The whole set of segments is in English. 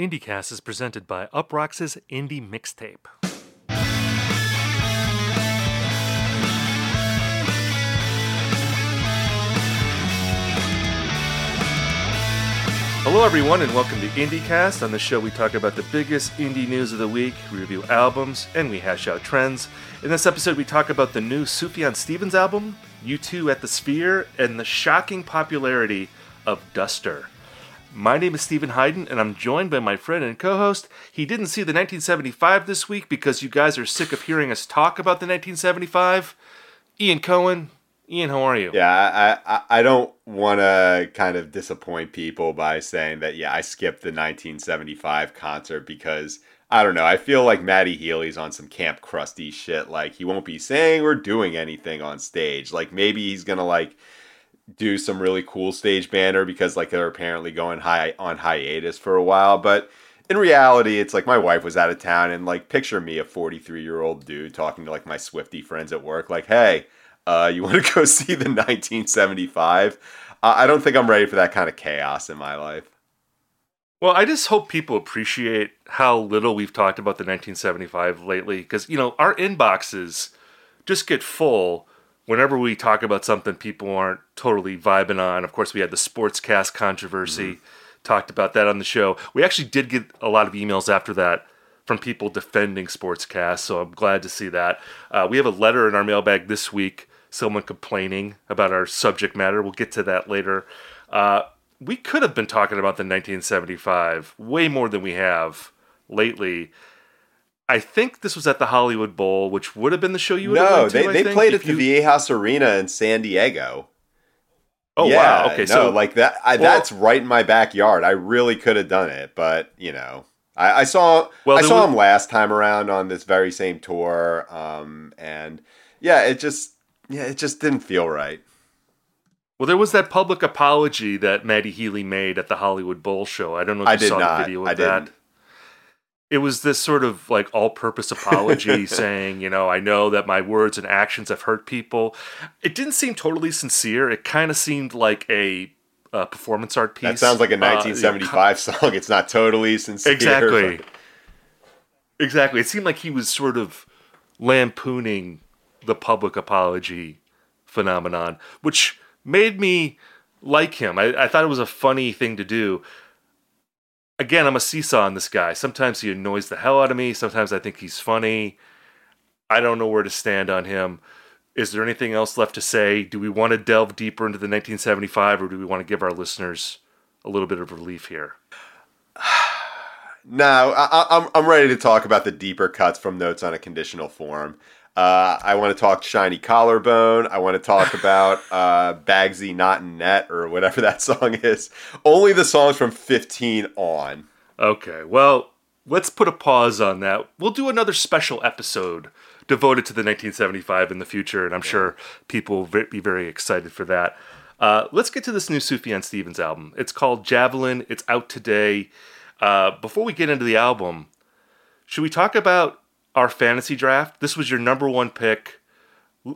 IndieCast is presented by Uproxx's Indie Mixtape. Hello, everyone, and welcome to IndieCast. On the show, we talk about the biggest indie news of the week, we review albums, and we hash out trends. In this episode, we talk about the new Sufjan Stevens album, U2 at the Sphere, and the shocking popularity of Duster. My name is Steven Hyden, and I'm joined by my friend and co host. He didn't see the 1975 this week because you guys are sick of hearing us talk about the 1975. Ian Cohen. Ian, how are you? Yeah, I, I, I don't want to kind of disappoint people by saying that, yeah, I skipped the 1975 concert because, I don't know, I feel like Matty Healy's on some Camp Krusty shit. Like, he won't be saying or doing anything on stage. Like, maybe he's going to, like, do some really cool stage banner because, like, they're apparently going high on hiatus for a while. But in reality, it's like my wife was out of town, and, like, picture me, a 43 year old dude, talking to, like, my Swifty friends at work, like, hey, uh, you want to go see the 1975? Uh, I don't think I'm ready for that kind of chaos in my life. Well, I just hope people appreciate how little we've talked about the 1975 lately because, you know, our inboxes just get full whenever we talk about something people aren't totally vibing on. Of course, we had the sportscast controversy, mm-hmm. talked about that on the show. We actually did get a lot of emails after that from people defending sportscast, so I'm glad to see that. Uh, we have a letter in our mailbag this week someone complaining about our subject matter. We'll get to that later. Uh, we could have been talking about the 1975 way more than we have lately. I think this was at the Hollywood Bowl, which would have been the show you would no, have they, to, they played at the Viejas Arena in San Diego. Oh yeah, wow! Okay, no, so like that, I, well, that's right in my backyard. I really could have done it, but you know, I, I saw well, I saw him last time around on this very same tour, um, and yeah, it just yeah, it just didn't feel right. Well, there was that public apology that Matty Healy made at the Hollywood Bowl show. I don't know if you saw not. the video of I that. Didn't. It was this sort of like all purpose apology saying, you know, I know that my words and actions have hurt people. It didn't seem totally sincere. It kind of seemed like a uh, performance art piece. That sounds like a 1975 uh, song. It's not totally sincere. Exactly. Exactly. It seemed like he was sort of lampooning the public apology phenomenon, which made me like him. I, I thought it was a funny thing to do. Again, I'm a seesaw on this guy. Sometimes he annoys the hell out of me. Sometimes I think he's funny. I don't know where to stand on him. Is there anything else left to say? Do we want to delve deeper into the 1975 or do we want to give our listeners a little bit of relief here? no, I, I'm, I'm ready to talk about the deeper cuts from Notes on a Conditional Form. Uh, I want to talk shiny collarbone. I want to talk about uh, Bagsy not in net or whatever that song is. Only the songs from 15 on. Okay, well, let's put a pause on that. We'll do another special episode devoted to the 1975 in the future, and I'm sure people will be very excited for that. Uh, let's get to this new Sufjan Stevens album. It's called Javelin. It's out today. Uh, before we get into the album, should we talk about our fantasy draft. This was your number one pick.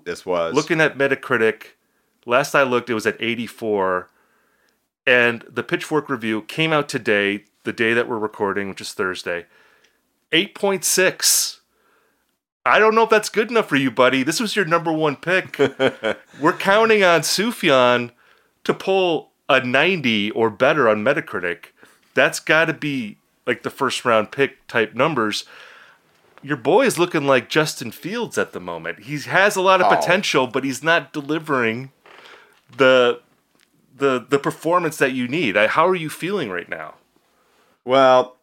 This was looking at Metacritic. Last I looked, it was at 84, and the Pitchfork review came out today, the day that we're recording, which is Thursday. 8.6. I don't know if that's good enough for you, buddy. This was your number one pick. we're counting on Sufjan to pull a 90 or better on Metacritic. That's got to be like the first round pick type numbers your boy is looking like Justin Fields at the moment. He has a lot of oh. potential, but he's not delivering the the the performance that you need. How are you feeling right now? Well,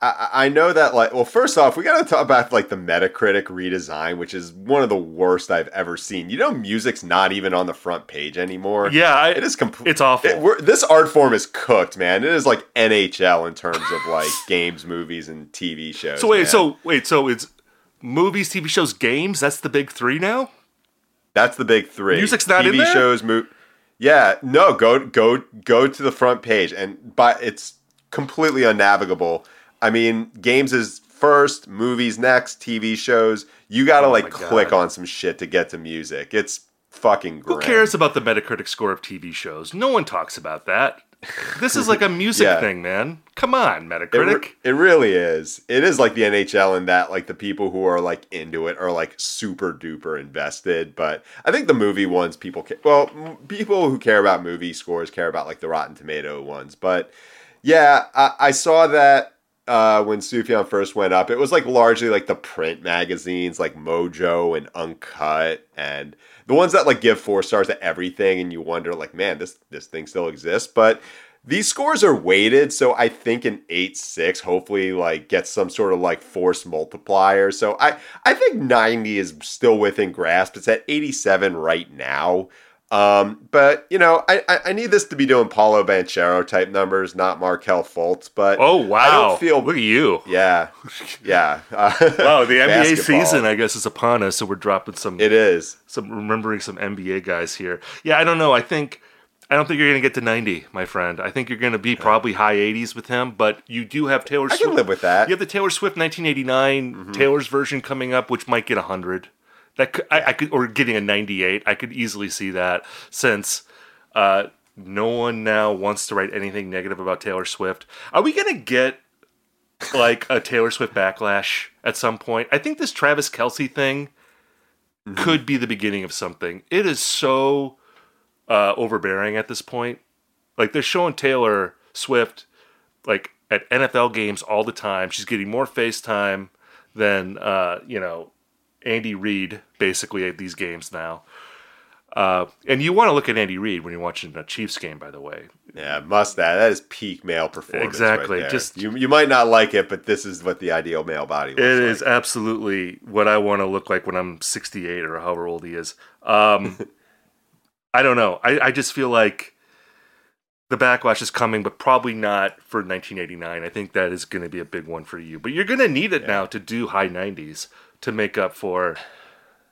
I, I know that like well first off we got to talk about like the Metacritic redesign which is one of the worst I've ever seen. You know music's not even on the front page anymore. Yeah, I, it is complete. It's awful. It, this art form is cooked, man. It is like NHL in terms of like games, movies, and TV shows. So wait, man. so wait, so it's movies, TV shows, games. That's the big three now. That's the big three. Music's not TV in there. shows, mo- Yeah, no. Go go go to the front page, and but it's completely unnavigable. I mean, games is first, movies next, TV shows. You got to oh like click God. on some shit to get to music. It's fucking grim. Who cares about the Metacritic score of TV shows? No one talks about that. This is like a music Yeah. thing, man. Come on, It, Metacritic. re- it really is. It is like the NHL in that like the people who are like into it are like super duper invested. But I think the movie ones people ca- well m- people who care about movie scores care about like the Rotten Tomato ones. But yeah, I, I saw that uh, when Sufjan first went up. It was like largely like the print magazines like Mojo and Uncut and the ones that like give four stars to everything and you wonder like man this this thing still exists. But these scores are weighted so i think an 8-6 hopefully like gets some sort of like force multiplier. So i i think 90 is still within grasp. It's at 87 right now um, but you know, I, I I need this to be doing Paolo Banchero type numbers, not Markelle Fultz. But oh wow! I don't feel Look at you. yeah, yeah. Uh, Wow, the NBA season, I guess, is upon us, so we're dropping some It is. some remembering some NBA guys here. Yeah, I don't know. I think I don't think you're going to get to 90, my friend. I think you're going to be probably high 80s with him, but you do have Taylor I Swift. can live with that. You have the Taylor Swift 1989 Mm-hmm. Taylor's version coming up, which might get 100. That could, I, I could, or getting a 98. I could easily see that since uh, no one now wants to write anything negative about Taylor Swift. Are we going to get like a Taylor Swift backlash at some point? I think this Travis Kelce thing could be the beginning of something. It is so uh, overbearing at this point. Like they're showing Taylor Swift like at NFL games all the time. She's getting more FaceTime than uh, you know Andy Reid basically at these games now. Uh, and you want to look at Andy Reid when you're watching a Chiefs game, by the way. Yeah, must that. That is peak male performance. Exactly, Right there. just- you, you might not like it, but this is what the ideal male body looks It like. is absolutely what I want to look like when I'm 68 or however old he is. Um, I don't know. I, I just feel like the backlash is coming, but probably not for 1989. I think that is going to be a big one for you. But you're going to need it now to do high 90s to make up for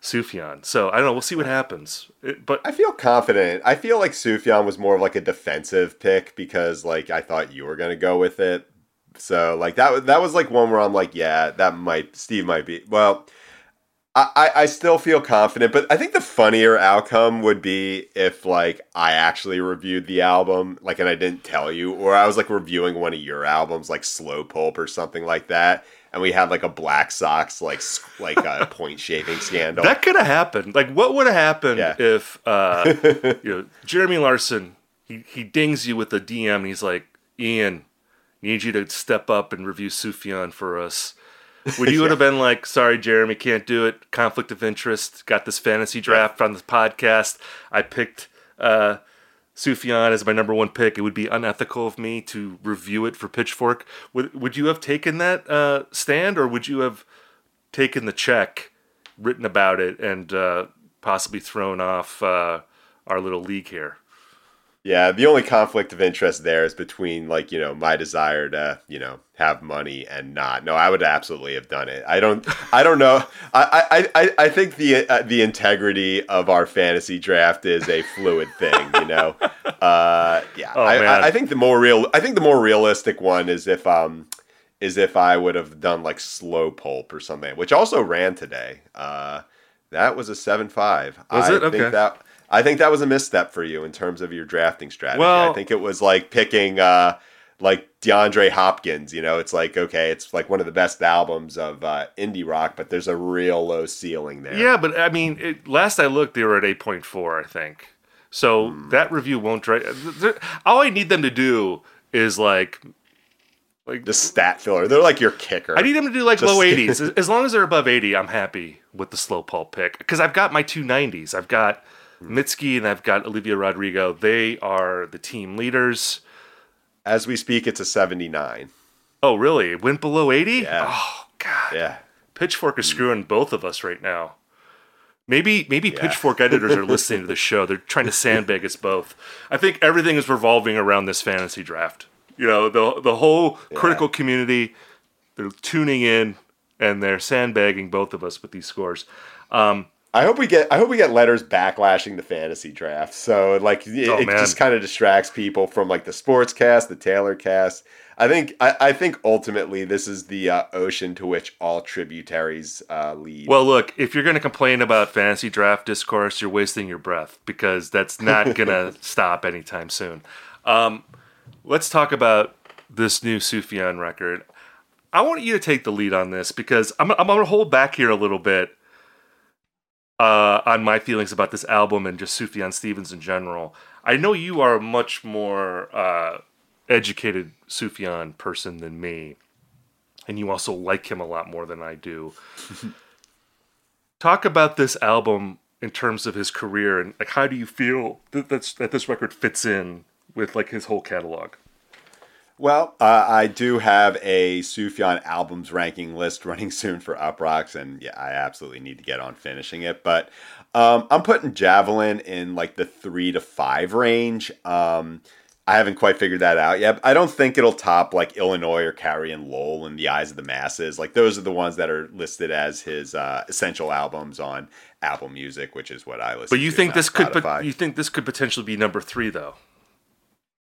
Sufjan. So I don't know. We'll see what happens. It- but I feel confident. I feel like Sufjan was more of like a defensive pick because like I thought you were gonna go with it. So like that was that was like one where I'm like, yeah, that might Steve might be well. I, I still feel confident, but I think the funnier outcome would be if like I actually reviewed the album, like and I didn't tell you, or I was like reviewing one of your albums, like Slow Pulp or something like that, and we had like a Black Sox like like a point shaving scandal. that could have happened. Like, what would have happened Yeah. if uh, you know Jeremy Larson he he dings you with a DM and he's like, Ian, need you to step up and review Sufjan for us. Would you would have been like, sorry, Jeremy, can't do it. Conflict of interest. Got this fantasy draft on the podcast. I picked uh, Sufjan as my number one pick. It would be unethical of me to review it for Pitchfork. Would Would you have taken that uh, stand, or would you have taken the check, written about it, and uh, possibly thrown off uh, our little league here? Yeah, the only conflict of interest there is between like, you know, my desire to, you know, have money and not. No, I would absolutely have done it. I don't I don't know. I I I, I think the uh, the integrity of our fantasy draft is a fluid thing, you know. Uh yeah. Oh, I. I think the more real I think the more realistic one is if um is if I would have done like slow pulp or something, which also ran today. Uh that was a 7-5. Was I it? Okay. think that I think that was a misstep for you in terms of your drafting strategy. Well- I think it was like picking uh like DeAndre Hopkins, you know, it's like okay, it's like one of the best albums of uh, indie rock, but there's a real low ceiling there. Yeah, but I mean, it, last I looked, they were at eight point four, I think. So that review won't drive. All I need them to do is like, like The stat filler. They're like your kicker. I need them to do like Just- low eighties. As long as they're above eighty, I'm happy with the slow pulp pick because I've got my two nineties. I've got Mitski and I've got Olivia Rodrigo. They are the team leaders. As we speak, it's a 79. Oh, really? It went below eighty? Yeah. Oh God. Yeah. Pitchfork is screwing both of us right now. Maybe maybe Yeah. Pitchfork editors are listening to the show. They're trying to sandbag us both. I think everything is revolving around this fantasy draft. You know, the the whole critical community, they're tuning in and they're sandbagging both of us with these scores. Um, I hope we get I hope we get letters backlashing the fantasy draft. So like it, Oh, it just kind of distracts people from like the sports cast, the Taylor cast. I think I, I think ultimately this is the uh, ocean to which all tributaries uh, lead. well, look, if you're going to complain about fantasy draft discourse, you're wasting your breath because that's not going to stop anytime soon. Um, let's talk about this new Sufjan record. I want you to take the lead on this because I'm, I'm going to hold back here a little bit uh, on my feelings about this album and just Sufjan Stevens in general. I know you are a much more uh, educated Sufjan person than me, and you also like him a lot more than I do. Talk about this album in terms of his career and like how do you feel that that's, that this record fits in with like his whole catalog? Well, uh, I do have a Sufjan albums ranking list running soon for Uproxx, and yeah, I absolutely need to get on finishing it. But um, I'm putting Javelin in like the three to five range. Um, I haven't quite figured that out yet. I don't think it'll top like Illinois or Carrie and Lowell in the eyes of the masses. Like those are the ones that are listed as his uh, essential albums on Apple Music, which is what I listen. But you think this could, but you think this could potentially be number three though?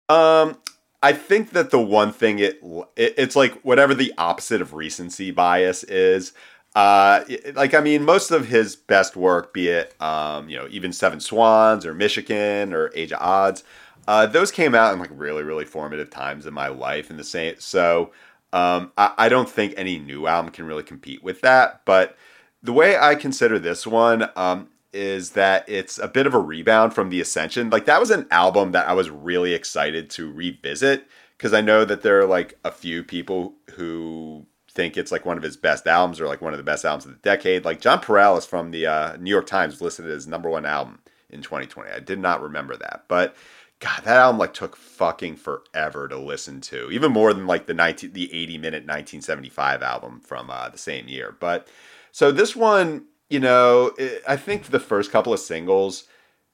Um, I think that the one thing it, it it's like whatever the opposite of recency bias is. Uh, like I mean, most of his best work, be it um, you know even Seven Swans or Michigan or Age of Adz, uh, those came out in like really really formative times in my life. In the same, so um, I, I don't think any new album can really compete with that. But the way I consider this one, um, is that it's a bit of a rebound from the Ascension. Like that was an album that I was really excited to revisit because I know that there are like a few people who think it's like one of his best albums or like one of the best albums of the decade. Like Jon Pareles from the uh, New York Times listed it as number one album in 2020. I did not remember that, but God, that album like took fucking forever to listen to, even more than like the 19 the 80 minute 1975 album from uh, the same year. But so this one you know, it, I think the first couple of singles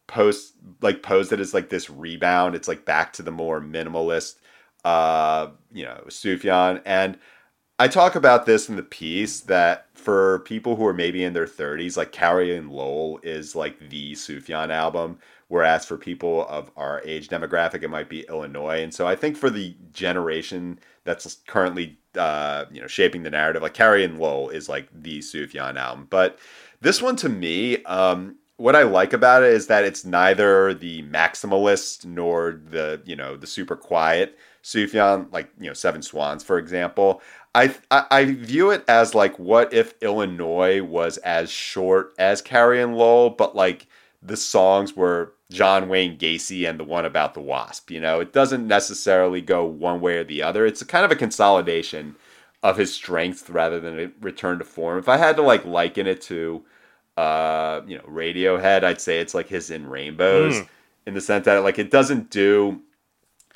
post like posed it as like this rebound. It's like back to the more minimalist, uh, you know, Sufjan. And I talk about this in the piece that for people who are maybe in their 30s, like Carrie and Lowell is like the Sufjan album. Whereas for people of our age demographic, it might be Illinois. And so I think for the generation that's currently, uh, you know, shaping the narrative, like Carrie and Lowell is like the Sufjan album. But this one to me, um, what I like about it is that it's neither the maximalist nor the you know the super quiet Sufjan, like you know Seven Swans, for example. I, I, I view it as like what if Illinois was as short as Carrie and Lowell, but like the songs were John Wayne Gacy and the one about the wasp. You know, it doesn't necessarily go one way or the other. It's kind of a consolidation of his strength rather than a return to form. If I had to like liken it to uh, you know, Radiohead, I'd say it's like his in Rainbows mm. in the sense that like it doesn't do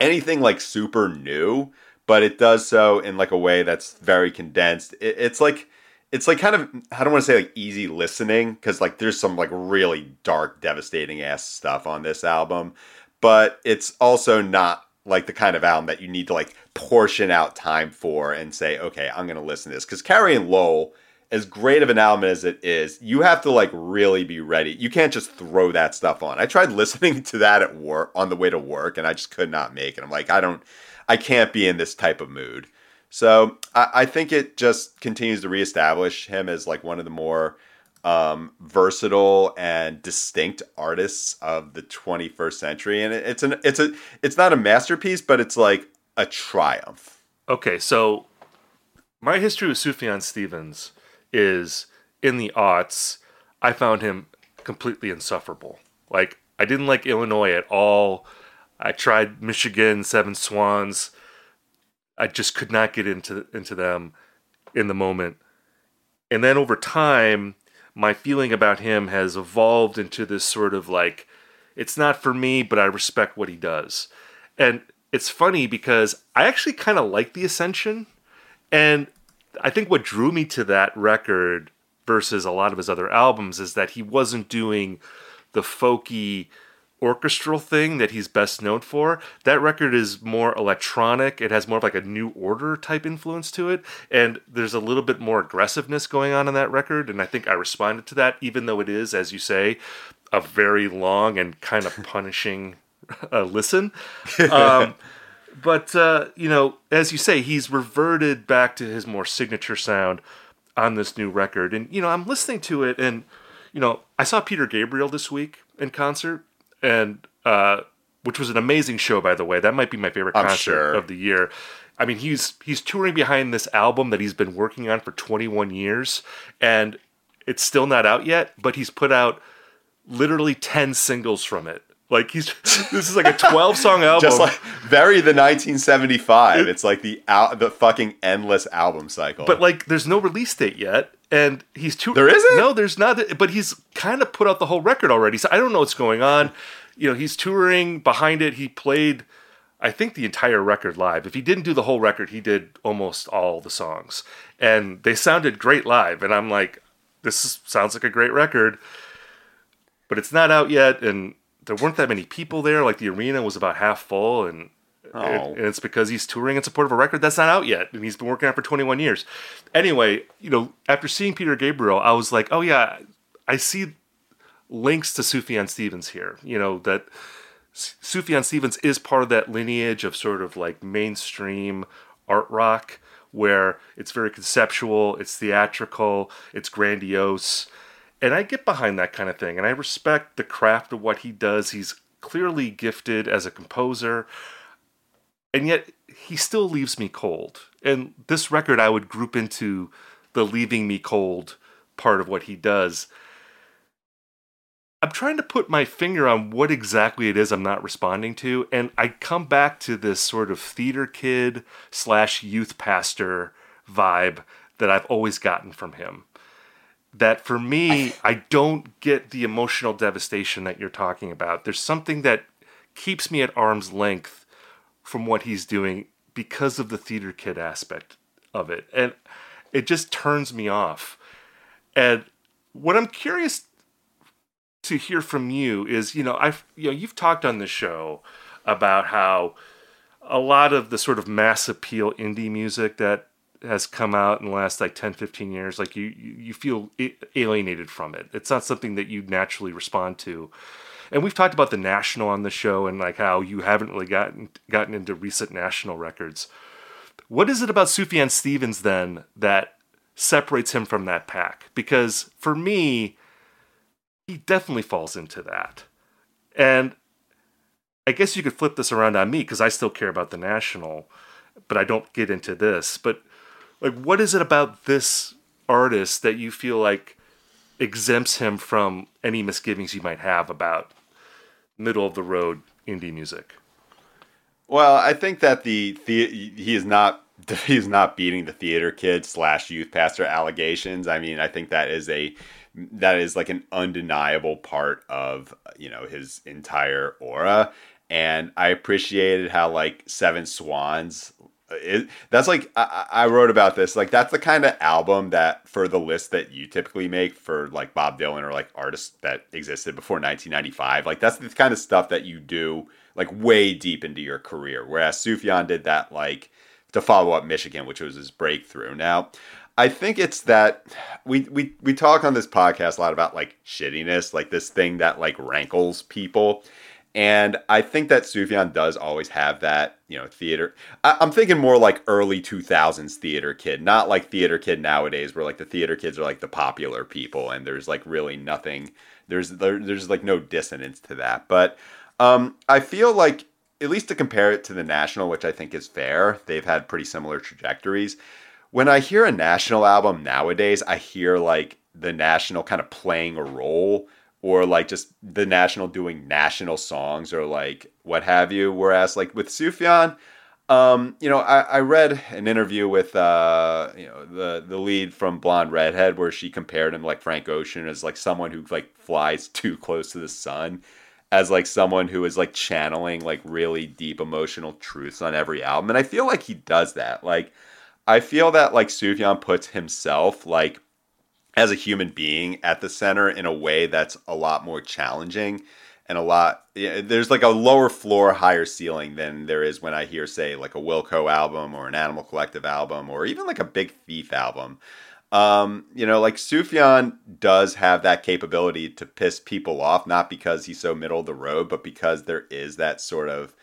anything like super new, but it does so in like a way that's very condensed. It, it's like it's like kind of I don't want to say like easy listening because like there's some like really dark, devastating ass stuff on this album, but it's also not like the kind of album that you need to like portion out time for and say, okay, I'm gonna listen to this. Because Carrie and Lowell, as great of an album as it is, you have to like really be ready. You can't just throw that stuff on. I tried listening to that at work on the way to work, and I just could not make it. I'm like, I don't, I can't be in this type of mood. So I, I think it just continues to reestablish him as like one of the more um, versatile and distinct artists of the 21st century, and it's an it's a it's not a masterpiece, but it's like a triumph. Okay, so my history with Sufjan Stevens is in the aughts. I found him completely insufferable. Like I didn't like Illinois at all. I tried Michigan, Seven Swans. I just could not get into into them in the moment. And then over time, my feeling about him has evolved into this sort of like, it's not for me, but I respect what he does. And it's funny because I actually kind of like The Ascension. And I think what drew me to that record versus a lot of his other albums is that he wasn't doing the folky orchestral thing that he's best known for. That record is more electronic. It has more of like a new order type influence to it. And there's a little bit more aggressiveness going on in that record. And I think I responded to that, even though it is, as you say, a very long and kind of punishing uh, listen. Um, but, uh, you know, as you say, he's reverted back to his more signature sound on this new record. And, you know, I'm listening to it and, you know, I saw Peter Gabriel this week in concert and uh, which was an amazing show, by the way. That might be my favorite I'm concert sure. of the year. I mean, he's he's touring behind this album that he's been working on for 21 years, and it's still not out yet. But he's put out literally 10 singles from it. Like he's this is like a 12 song album. Just like very the 1975. It's like the out the fucking endless album cycle. but like there's no release date yet and he's too There isn't? no there's not. But he's kind of put out the whole record already so i don't know what's going on. You know he's touring. Behind it he played i think the entire record live. If he didn't do the whole record he did almost all the songs. And they sounded great live and i'm like this is, sounds like a great record. But it's not out yet and there weren't that many people there. Like the arena was about half full and Oh. and, it's because he's touring in support of a record that's not out yet, and he's been working on it for 21 years. Anyway, you know, after seeing Peter Gabriel, I was like, oh yeah, I see links to Sufjan Stevens here. You know that Sufjan Stevens is part of that lineage of sort of like mainstream art rock, where it's very conceptual, it's theatrical, it's grandiose, and I get behind that kind of thing, and I respect the craft of what he does. He's clearly gifted as a composer and yet he still leaves me cold. And this record I would group into the leaving me cold part of what he does. I'm trying to put my finger on what exactly it is I'm not responding to, and I come back to this sort of theater kid slash youth pastor vibe that I've always gotten from him. That for me, I don't get the emotional devastation that you're talking about. There's something that keeps me at arm's length from what he's doing because of the theater kid aspect of it. And it just turns me off. And what I'm curious to hear from you is, you know, I've you know, you've talked on the show about how a lot of the sort of mass appeal indie music that has come out in the last like 10 15 years like you you feel alienated from it it's not something that you naturally respond to and we've talked about the national on the show and like how you haven't really gotten gotten into recent national records. What is it about Sufjan Stevens then that separates him from that pack? Because for me he definitely falls into that. And I guess you could flip this around on me because I still care about the national, but I don't get into this. But like, what is it about this artist that you feel like exempts him from any misgivings you might have about middle of the road indie music? Well, I think that the, the he is not he is not beating the theater kid slash youth pastor allegations. I mean, I think that is a that is like an undeniable part of you know his entire aura, and I appreciated how like Seven Swans. It, that's like I, I wrote about this. Like that's the kind of album that for the list that you typically make for like Bob Dylan or like artists that existed before 1995. Like that's the kind of stuff that you do like way deep into your career. Whereas Sufjan did that like to follow up Michigan, which was his breakthrough. Now, I think it's that we we we talk on this podcast a lot about like shittiness, like this thing that like rankles people. And I think that Sufjan does always have that, you know, theater. I, I'm thinking more like early 2000s theater kid, not like theater kid nowadays, where like the theater kids are like the popular people, and there's like really nothing. There's there, there's like no dissonance to that. But um, I feel like at least to compare it to the national, which I think is fair, they've had pretty similar trajectories. When I hear a national album nowadays, I hear like the national kind of playing a role or like just the national doing national songs or like what have you. Whereas like with Sufjan, um, you know, I, I read an interview with uh, you know the the lead from Blonde Redhead where she compared him like Frank Ocean as like someone who like flies too close to the sun, as like someone who is like channeling like really deep emotional truths on every album, and I feel like he does that. Like, I feel that like Sufjan puts himself like as a human being at the center in a way that's a lot more challenging and a lot yeah, there's like a lower floor higher ceiling than there is when i hear say like a wilco album or an animal collective album or even like a big thief album. Um, you know like sufjan does have that capability to piss people off not because he's so middle of the road but because there is that sort of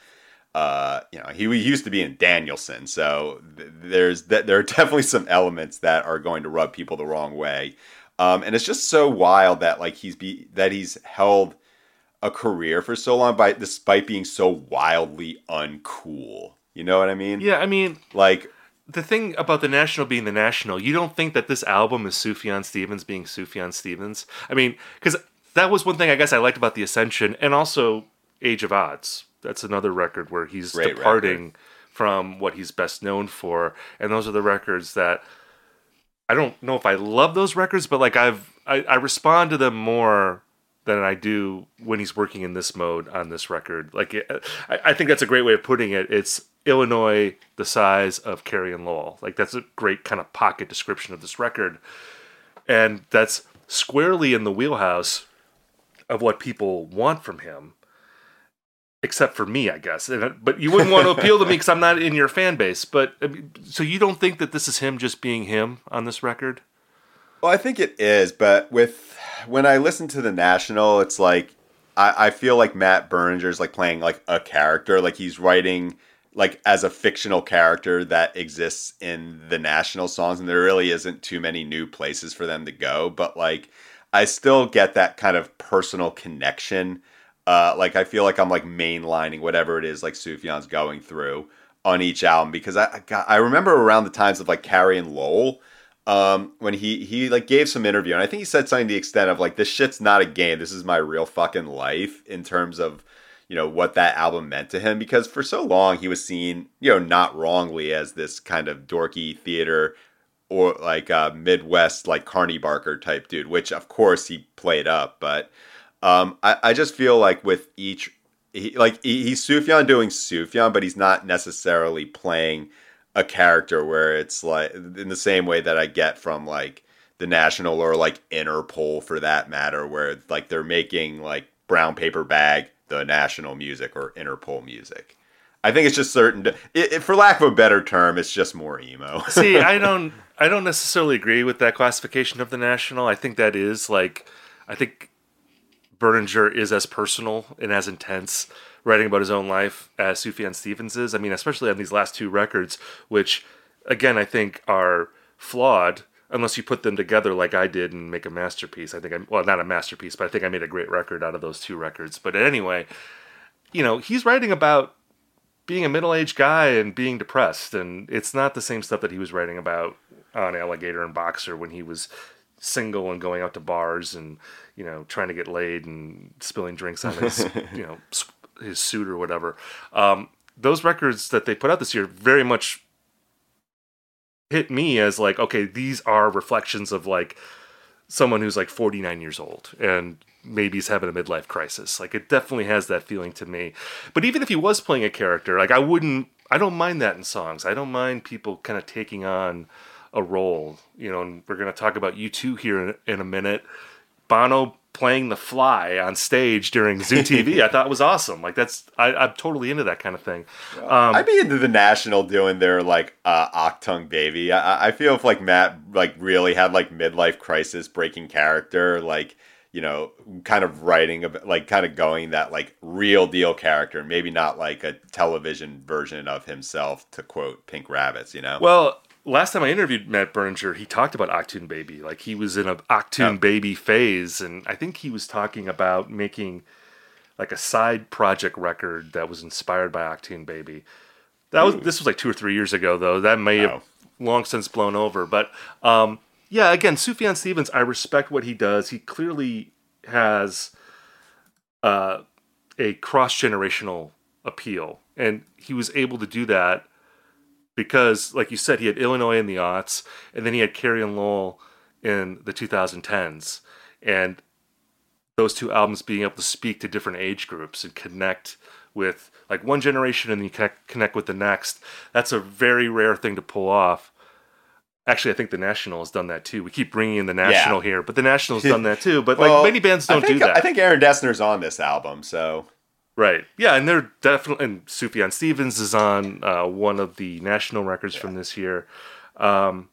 uh, you know, he, he used to be in Danielson, so th- there's th- there are definitely some elements that are going to rub people the wrong way, um, and it's just so wild that like he's be that he's held a career for so long by despite being so wildly uncool. You know what I mean? Yeah, I mean, Like the thing about the National being the National, you don't think that this album is Sufjan Stevens being Sufjan Stevens. I mean, because that was one thing I guess I liked about the Ascension, and also Age of Adz. That's another record where he's Great departing from what he's best known for, and those are the records that I don't know if I love those records, but like I've I, I respond to them more than I do when he's working in this mode on this record. Like it, I, I think that's a great way of putting it. It's Illinois the size of Carrie and Lowell. Like that's a great kind of pocket description of this record, and that's squarely in the wheelhouse of what people want from him. Except for me, I guess. But you wouldn't want to appeal to me because I'm not in your fan base. But so you don't think that this is him just being him on this record? Well, I think it is, but with when I listen to the National, it's like I, I feel like Matt Berninger is like playing like a character, like he's writing like as a fictional character that exists in the National songs, and there really isn't too many new places for them to go. But like, I still get that kind of personal connection. Uh, like I feel like I'm like mainlining whatever it is like Sufjan's going through on each album because I I, remember around the times of like Carrie and Lowell um, when he he like gave some interview and I think he said something to the extent of like this shit's not a game. This is my real fucking life in terms of you know what that album meant to him because for so long he was seen you know not wrongly as this kind of dorky theater or like uh, Midwest like Carney Barker type dude, which of course he played up, but um, I, I just feel like with each he, like he, he's Sufjan doing Sufjan, but he's not necessarily playing a character where it's like in the same way that I get from like the National or like Interpol for that matter, where like they're making like brown paper bag the national music or Interpol music. I think it's just certain. It, it, for lack of a better term, it's just more emo. See, I don't I don't necessarily agree with that classification of the national. I think that is like I think Berninger is as personal and as intense writing about his own life as Sufjan Stevens is. I mean, especially on these last two records, which again I think are flawed unless you put them together like I did and make a masterpiece. I think I'm well, not a masterpiece, but I think I made a great record out of those two records. But anyway, you know, he's writing about being a middle-aged guy and being depressed and it's not the same stuff that he was writing about on Alligator and Boxer when he was single and going out to bars and you know trying to get laid and spilling drinks on his you know his suit or whatever. Um, those records that they put out this year very much hit me as like okay these are reflections of like someone who's like 49 years old and maybe he's having a midlife crisis. Like it definitely has that feeling to me. But even if he was playing a character like i wouldn't i don't mind that in songs. I don't mind people kind of taking on a role you know and we're going to talk about U2 here in, in a minute bono playing the fly on stage during zoo tv i thought was awesome like that's I, i'm totally into that kind of thing um, I'd be into the National doing their like uh, Achtung Baby. I, I feel if like Matt like really had like midlife crisis breaking character, like you know, kind of writing a like kind of going that like real deal character, maybe not like a television version of himself. To quote Pink Rabbits, you know. Well, last time I interviewed Matt Berninger, he talked about Achtung Baby. Like he was in a Achtung Oh. Baby phase, and I think he was talking about making like a side project record that was inspired by Achtung Baby. That was this was like two or three years ago, though. That may have long since blown over. But um, yeah, again, Sufjan Stevens, I respect what he does. He clearly has uh, a cross generational appeal, and he was able to do that because, like you said, he had Illinois in the aughts, and then he had Carrie and Lowell in the 2010s, and those two albums being able to speak to different age groups and connect with like one generation and then you connect, with the next. That's a very rare thing to pull off. Actually, I think the National has done that too. We keep bringing in the National here, but the National's done that too. But Well, like many bands don't think, do that. I think Aaron Dessner's on this album, so Right. Yeah, and they're definitely and Sufjan Stevens is on uh, one of the national records from this year. Um,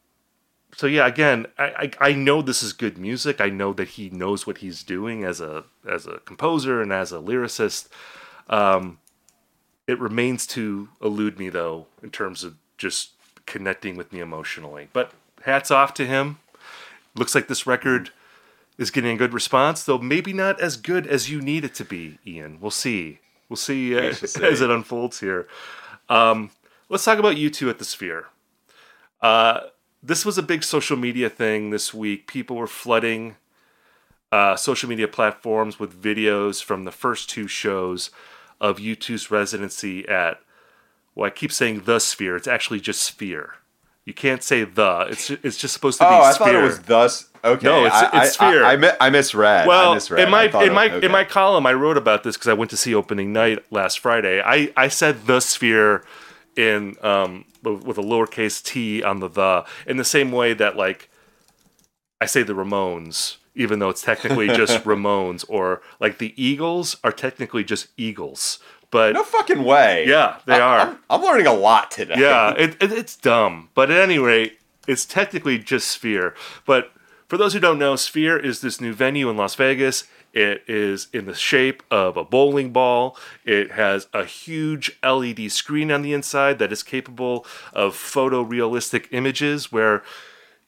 so yeah, again, I, I I know this is good music. I know that he knows what he's doing as a as a composer and as a lyricist. Um, it remains to elude me though in terms of just connecting with me emotionally. But hats off to him. Looks like this record is getting a good response, though maybe not as good as you need it to be. Ian, we'll see. We'll see, uh, see. as it unfolds here. Um, let's talk about U2 at the Sphere. Uh, this was a big social media thing this week. People were flooding uh, social media platforms with videos from the first two shows of U2's residency at, well, I keep saying the Sphere. It's actually just Sphere. You can't say the. It's it's just supposed to be Oh, I Sphere. thought it was thus. Okay, No, it's- I, it's Sphere. I, I, I misread. Well, misread. in my in my okay. in my column, I wrote about this because I went to see opening night last Friday. I I said the sphere in um with a lowercase t on the the in the same way that like I say the Ramones, even though it's technically just Ramones, or like the Eagles are technically just Eagles. But no fucking way. yeah, they I- are. I'm, I'm learning a lot today. yeah, it, it, it's dumb. But at any rate, it's technically just Sphere. But for those who don't know, Sphere is this new venue in Las Vegas. It is in the shape of a bowling ball. It has a huge LED screen on the inside that is capable of photorealistic images where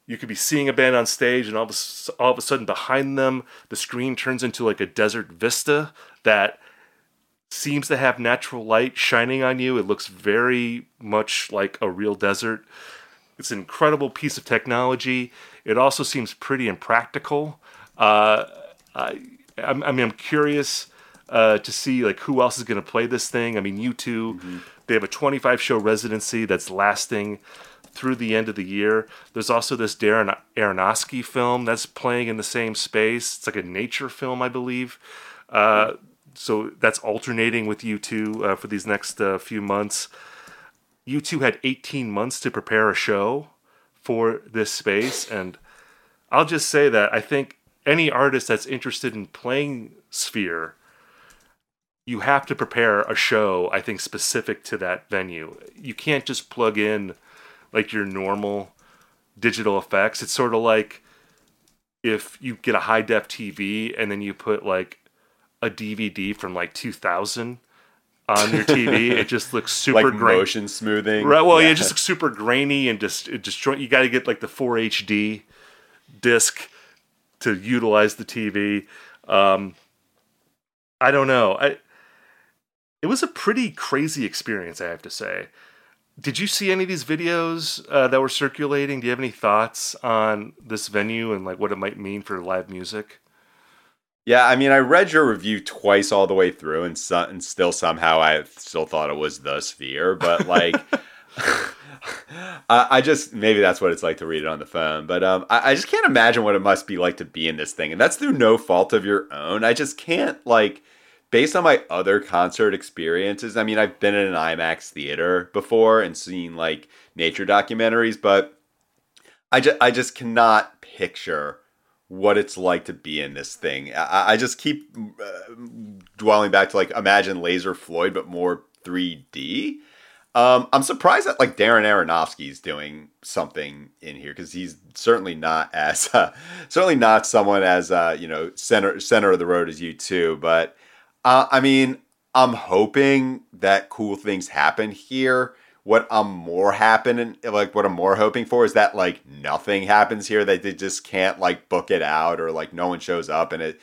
you could be seeing a band on stage and all of, a, all of a sudden behind them the screen turns into like a desert vista that seems to have natural light shining on you. It looks very much like a real desert. It's an incredible piece of technology. It also seems pretty impractical. Uh, I, I'm, I mean, I'm curious uh, to see like who else is going to play this thing. I mean, U2 they have a 25 show residency that's lasting through the end of the year. There's also this Darren Aronofsky film that's playing in the same space. It's like a nature film, I believe. Uh, so that's alternating with U2 uh, for these next uh, few months. U2 had 18 months to prepare a show for this space, and I'll just say that I think any artist that's interested in playing Sphere, you have to prepare a show, I think, specific to that venue. You can't just plug in like your normal digital effects. It's sort of like if you get a high def TV and then you put like a DVD from like 2000 on your TV, it just looks super like great. motion smoothing. Right. Well, yeah, yeah. it just looks super grainy and just it just you got to get like the 4 HD disc to utilize the TV. Um, I don't know. I it was a pretty crazy experience, I have to say. Did you see any of these videos uh, that were circulating? Do you have any thoughts on this venue and like what it might mean for live music? Yeah, I mean, I read your review twice all the way through, and, so, and still somehow I still thought it was the Sphere. But like, I, I just maybe that's what it's like to read it on the phone. But um, I, I just can't imagine what it must be like to be in this thing, and that's through no fault of your own. I just can't like, based on my other concert experiences. I mean, I've been in an IMAX theater before and seen like nature documentaries, but I just I just cannot picture what it's like to be in this thing. I, I just keep uh, dwelling back to like imagine Laser Floyd, but more 3D. Um, I'm surprised that like Darren Aronofsky's doing something in here because he's certainly not as uh, certainly not someone as uh, you know center center of the road as U2. But uh, I mean, I'm hoping that cool things happen here. What I'm more happening, like what I'm more hoping for, is that like nothing happens here. That they just can't like book it out, or like no one shows up, and it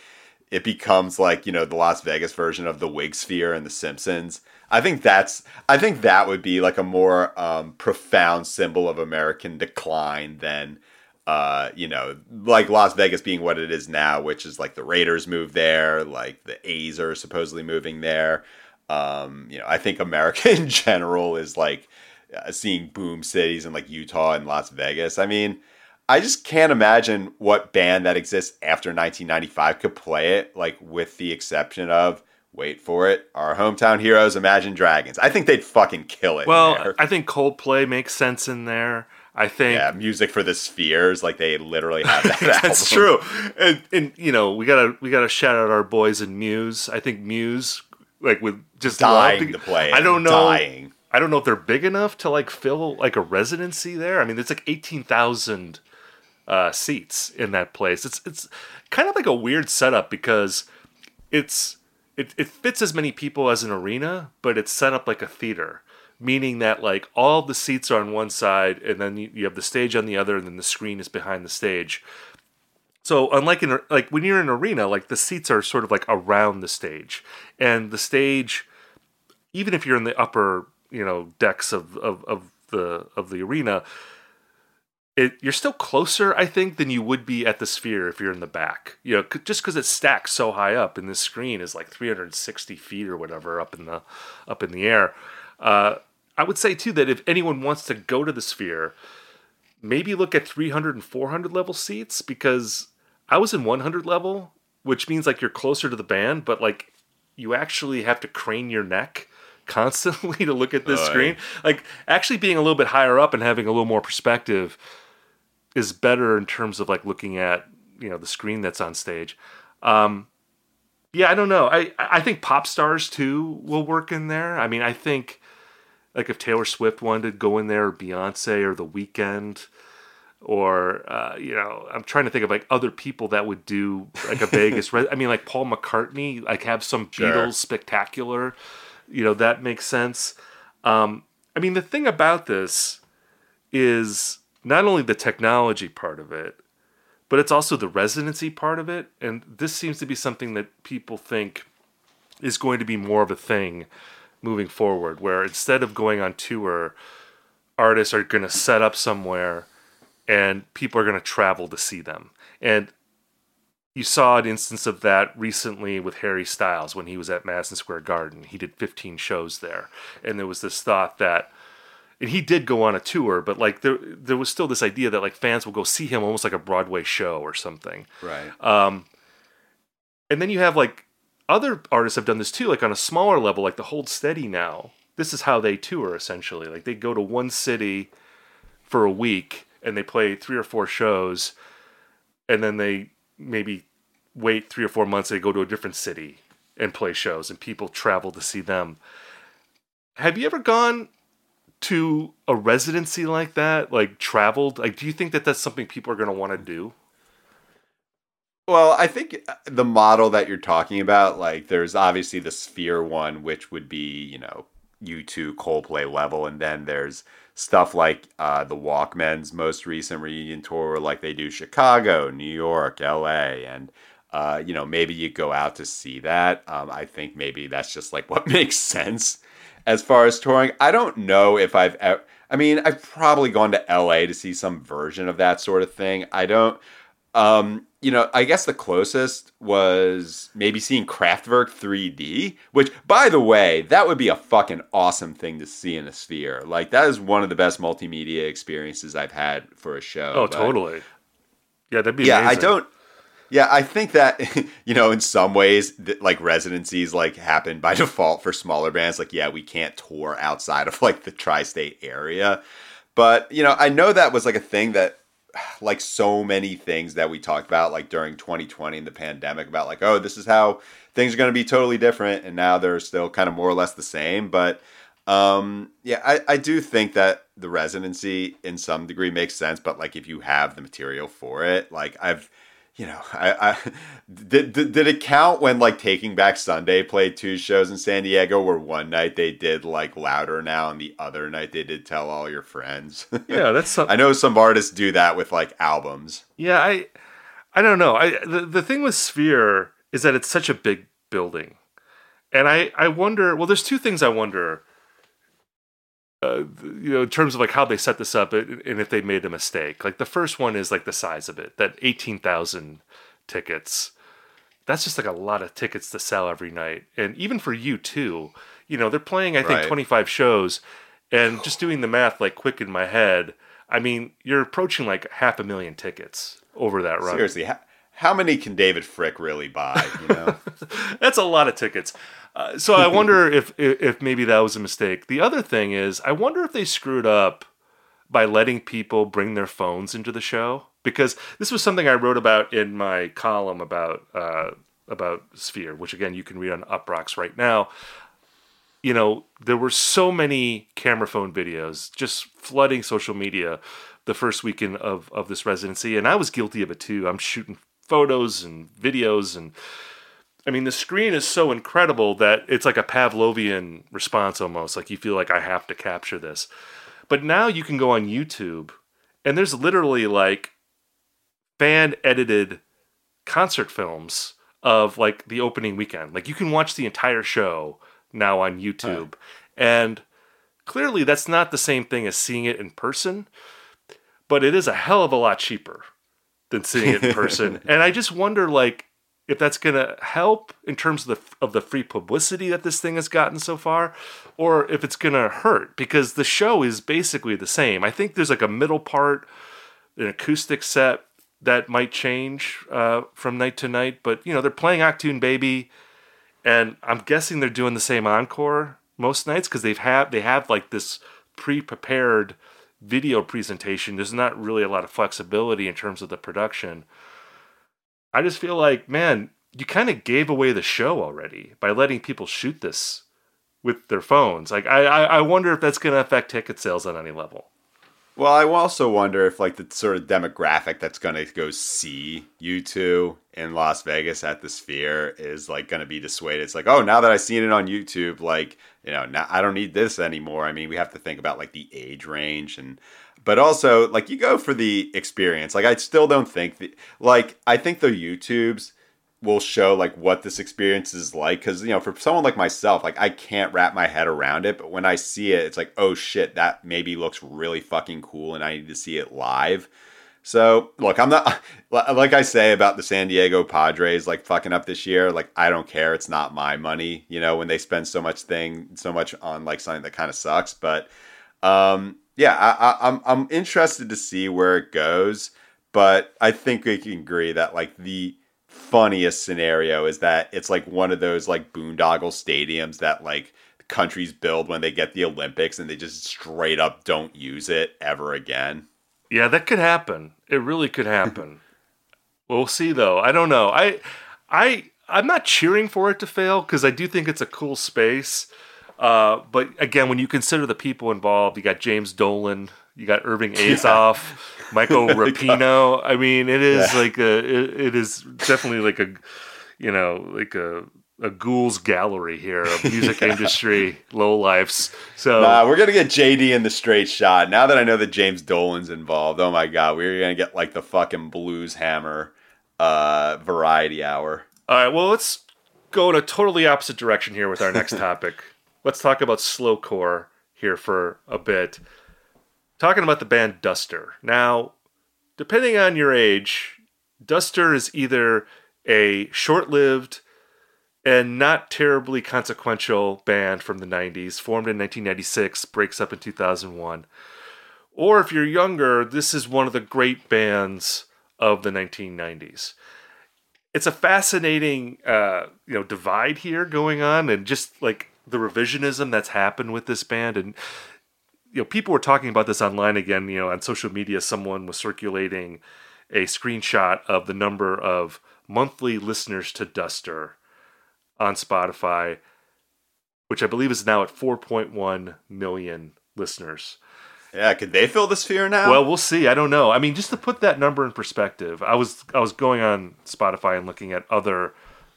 it becomes like you know the Las Vegas version of the Wig Sphere and The Simpsons. I think that's I think that would be like a more um, profound symbol of American decline than uh, you know, like Las Vegas being what it is now, which is like the Raiders move there, like the A's are supposedly moving there. Um, you know, I think America in general is like uh, seeing boom cities in like Utah and Las Vegas. I mean, I just can't imagine what band that exists after 1995 could play it, like with the exception of wait for it, our hometown heroes, Imagine Dragons. I think they'd fucking kill it. Well. I think Coldplay makes sense in there. I think yeah, music for the spheres, like they literally have that. That's album. true, and, and you know we gotta we gotta shout out our boys in Muse. I think Muse, like with just love Dying to play. I don't know. Dying. I don't know if they're big enough to like fill like a residency there. I mean, it's like eighteen thousand uh, seats in that place. It's it's kind of like a weird setup because it's it, it fits as many people as an arena, but it's set up like a theater, meaning that like all the seats are on one side and then you, you have the stage on the other, and then the screen is behind the stage. So unlike in like when you're in an arena, like the seats are sort of like around the stage, and the stage, even if you're in the upper you know decks of of, of the of the arena, it you're still closer, I think, than you would be at the sphere if you're in the back. You know, c- just because it's stacked so high up, and this screen is like 360 feet or whatever up in the up in the air. Uh, I would say too that if anyone wants to go to the sphere, maybe look at 300 and 400 level seats because I was in 100 level, which means like you're closer to the band, but like you actually have to crane your neck constantly to look at this Oh, screen. Like actually being a little bit higher up and having a little more perspective is better in terms of like looking at you know the screen that's on stage. Um, yeah, I don't know. I I think pop stars too will work in there. I mean, I think like if Taylor Swift wanted to go in there, or Beyonce, or The Weeknd, or uh, you know, I'm trying to think of like other people that would do like a Vegas. I mean, like Paul McCartney, like have some Sure. Beatles spectacular. You know, that makes sense. Um, I mean, the thing about this is not only the technology part of it, but it's also the residency part of it. And this seems to be something that people think is going to be more of a thing moving forward, where instead of going on tour, artists are going to set up somewhere and people are going to travel to see them. And you saw an instance of that recently with Harry Styles when he was at Madison Square Garden. He did 15 shows there. And there was this thought that and he did go on a tour, but like there there was still this idea that like fans will go see him almost like a Broadway show or something. Right. Um, and then you have like other artists have done this too, like on a smaller level, like the Hold Steady now. This is how they tour essentially. Like they go to one city for a week and they play three or four shows, and then they maybe wait three or four months. They go to a different city and play shows, and people travel to see them. Have you ever gone to a residency like that? Like traveled? Like, do you think that that's something people are going to want to do? Well, I think uh, the model that you're talking about, like, there's obviously the Sphere one, which would be, you know, U2 Coldplay level, and then there's stuff like uh, the Walkmen's most recent reunion tour, like they do Chicago, New York, L.A., and uh, you know, maybe you go out to see that. Um, I think maybe that's just like what makes sense as far as touring. I don't know if I've ever. I mean, I've probably gone to LA to see some version of that sort of thing. I don't. Um, you know, I guess the closest was maybe seeing Kraftwerk 3D, which, by the way, that would be a fucking awesome thing to see in a sphere. Like, that is one of the best multimedia experiences I've had for a show. Oh, But- totally. Yeah, that'd be yeah, I don't. Yeah, I think that you know, in some ways, th- like residencies like happen by default for smaller bands. Like, yeah, we can't tour outside of like the tri-state area, but you know, I know that was like a thing that, like so many things that we talked about, like during 2020 and the pandemic, about like, oh, this is how things are going to be totally different, and now they're still kind of more or less the same, but. Um, yeah, I, I do think that the residency in some degree makes sense, but like if you have the material for it, like I've, you know, I, I did, did, did it count when like Taking Back Sunday played two shows in San Diego where one night they did like Louder Now and the other night they did Tell All Your Friends? Yeah, that's some, I know some artists do that with like albums. yeah. I I don't know. I the, the thing with Sphere is that it's such a big building, and I I wonder. Well, there's two things I wonder. Uh, you know, in terms of like how they set this up and if they made a mistake. Like the first one is like the size of it. That eighteen thousand tickets. That's just like a lot of tickets to sell every night, and even for you too. You know, they're playing I think Right. twenty five shows, and just doing the math like quick in my head. I mean, you're approaching like half a million tickets over that run. Seriously, how, how many can David Fricke really buy? You know, That's a lot of tickets. Uh, so I wonder if, if if maybe that was a mistake. The other thing is, I wonder if they screwed up by letting people bring their phones into the show because this was something I wrote about in my column about uh, about Sphere, which again you can read on Uproxx right now. You know, there were so many camera phone videos just flooding social media the first weekend of of this residency, and I was guilty of it too. I'm shooting photos and videos and I mean, the screen is so incredible that it's like a Pavlovian response almost. Like you feel like I have to capture this. But now you can go on YouTube and there's literally like fan edited concert films of like the opening weekend. Like you can watch the entire show now on YouTube. And clearly that's not the same thing as seeing it in person, but it is a hell of a lot cheaper than seeing it in person. and I just wonder like if that's going to help in terms of the of the free publicity that this thing has gotten so far or if it's going to hurt because the show is basically the same. I think there's like a middle part an acoustic set that might change uh, from night to night, but you know they're playing Achtung Baby, and I'm guessing they're doing the same encore most nights because they've had they have like this pre-prepared video presentation. There's not really a lot of flexibility in terms of the production. I just feel like, man, you kind of gave away the show already by letting people shoot this with their phones. Like, I, I, wonder if that's going to affect ticket sales on any level. Well, I also wonder if like the sort of demographic that's going to go see U2 in Las Vegas at the Sphere is like going to be dissuaded. It's like, oh, now that I've seen it on YouTube, like you know, now I don't need this anymore. I mean, we have to think about like the age range and, but also like you go for the experience. Like I still don't think the, like I think the YouTubes will show like what this experience is like because you know for someone like myself like i can't wrap my head around it but when i see it it's like oh shit that maybe looks really fucking cool and i need to see it live. So look i'm not like i say about the san diego padres like fucking up this year like i don't care. It's not my money you know when they spend so much thing so much on like something that kind of sucks but um yeah I, I i'm i'm interested to see where it goes but i think we can agree that like the funniest scenario is that it's like one of those like boondoggle stadiums that like countries build when they get the Olympics and they just straight up don't use it ever again. Yeah, that could happen. It really could happen. we'll see though. I don't know. I I I'm not cheering for it to fail because I do think it's a cool space. Uh, but again, when you consider the people involved, you got James Dolan, you got Irving Azoff, yeah. Michael Rapino. I mean, it is yeah. like a, it, it is definitely like a, you know, like a a ghouls gallery here of music yeah. industry low lifes. So nah, we're gonna get JD and the Straight Shot. Now that I know that James Dolan's involved, oh my god, we're gonna get like the fucking blues hammer uh variety hour. All right, well let's go in a totally opposite direction here with our next topic. let's talk about slowcore here for a bit talking about the band Duster. Now, depending on your age, Duster is either a short lived and not terribly consequential band from the 90s, formed in 1996, breaks up in 2001. Or if you're younger, this is one of the great bands of the 1990s. It's a fascinating, uh, you know, divide here going on, and just like the revisionism that's happened with this band, and you know, people were talking about this online again. You know, on social media, someone was circulating a screenshot of the number of monthly listeners to Duster on Spotify, which I believe is now at 4.1 million listeners. Yeah, could they fill the sphere now? Well, we'll see. I don't know. I mean, just to put that number in perspective, I was I was going on Spotify and looking at other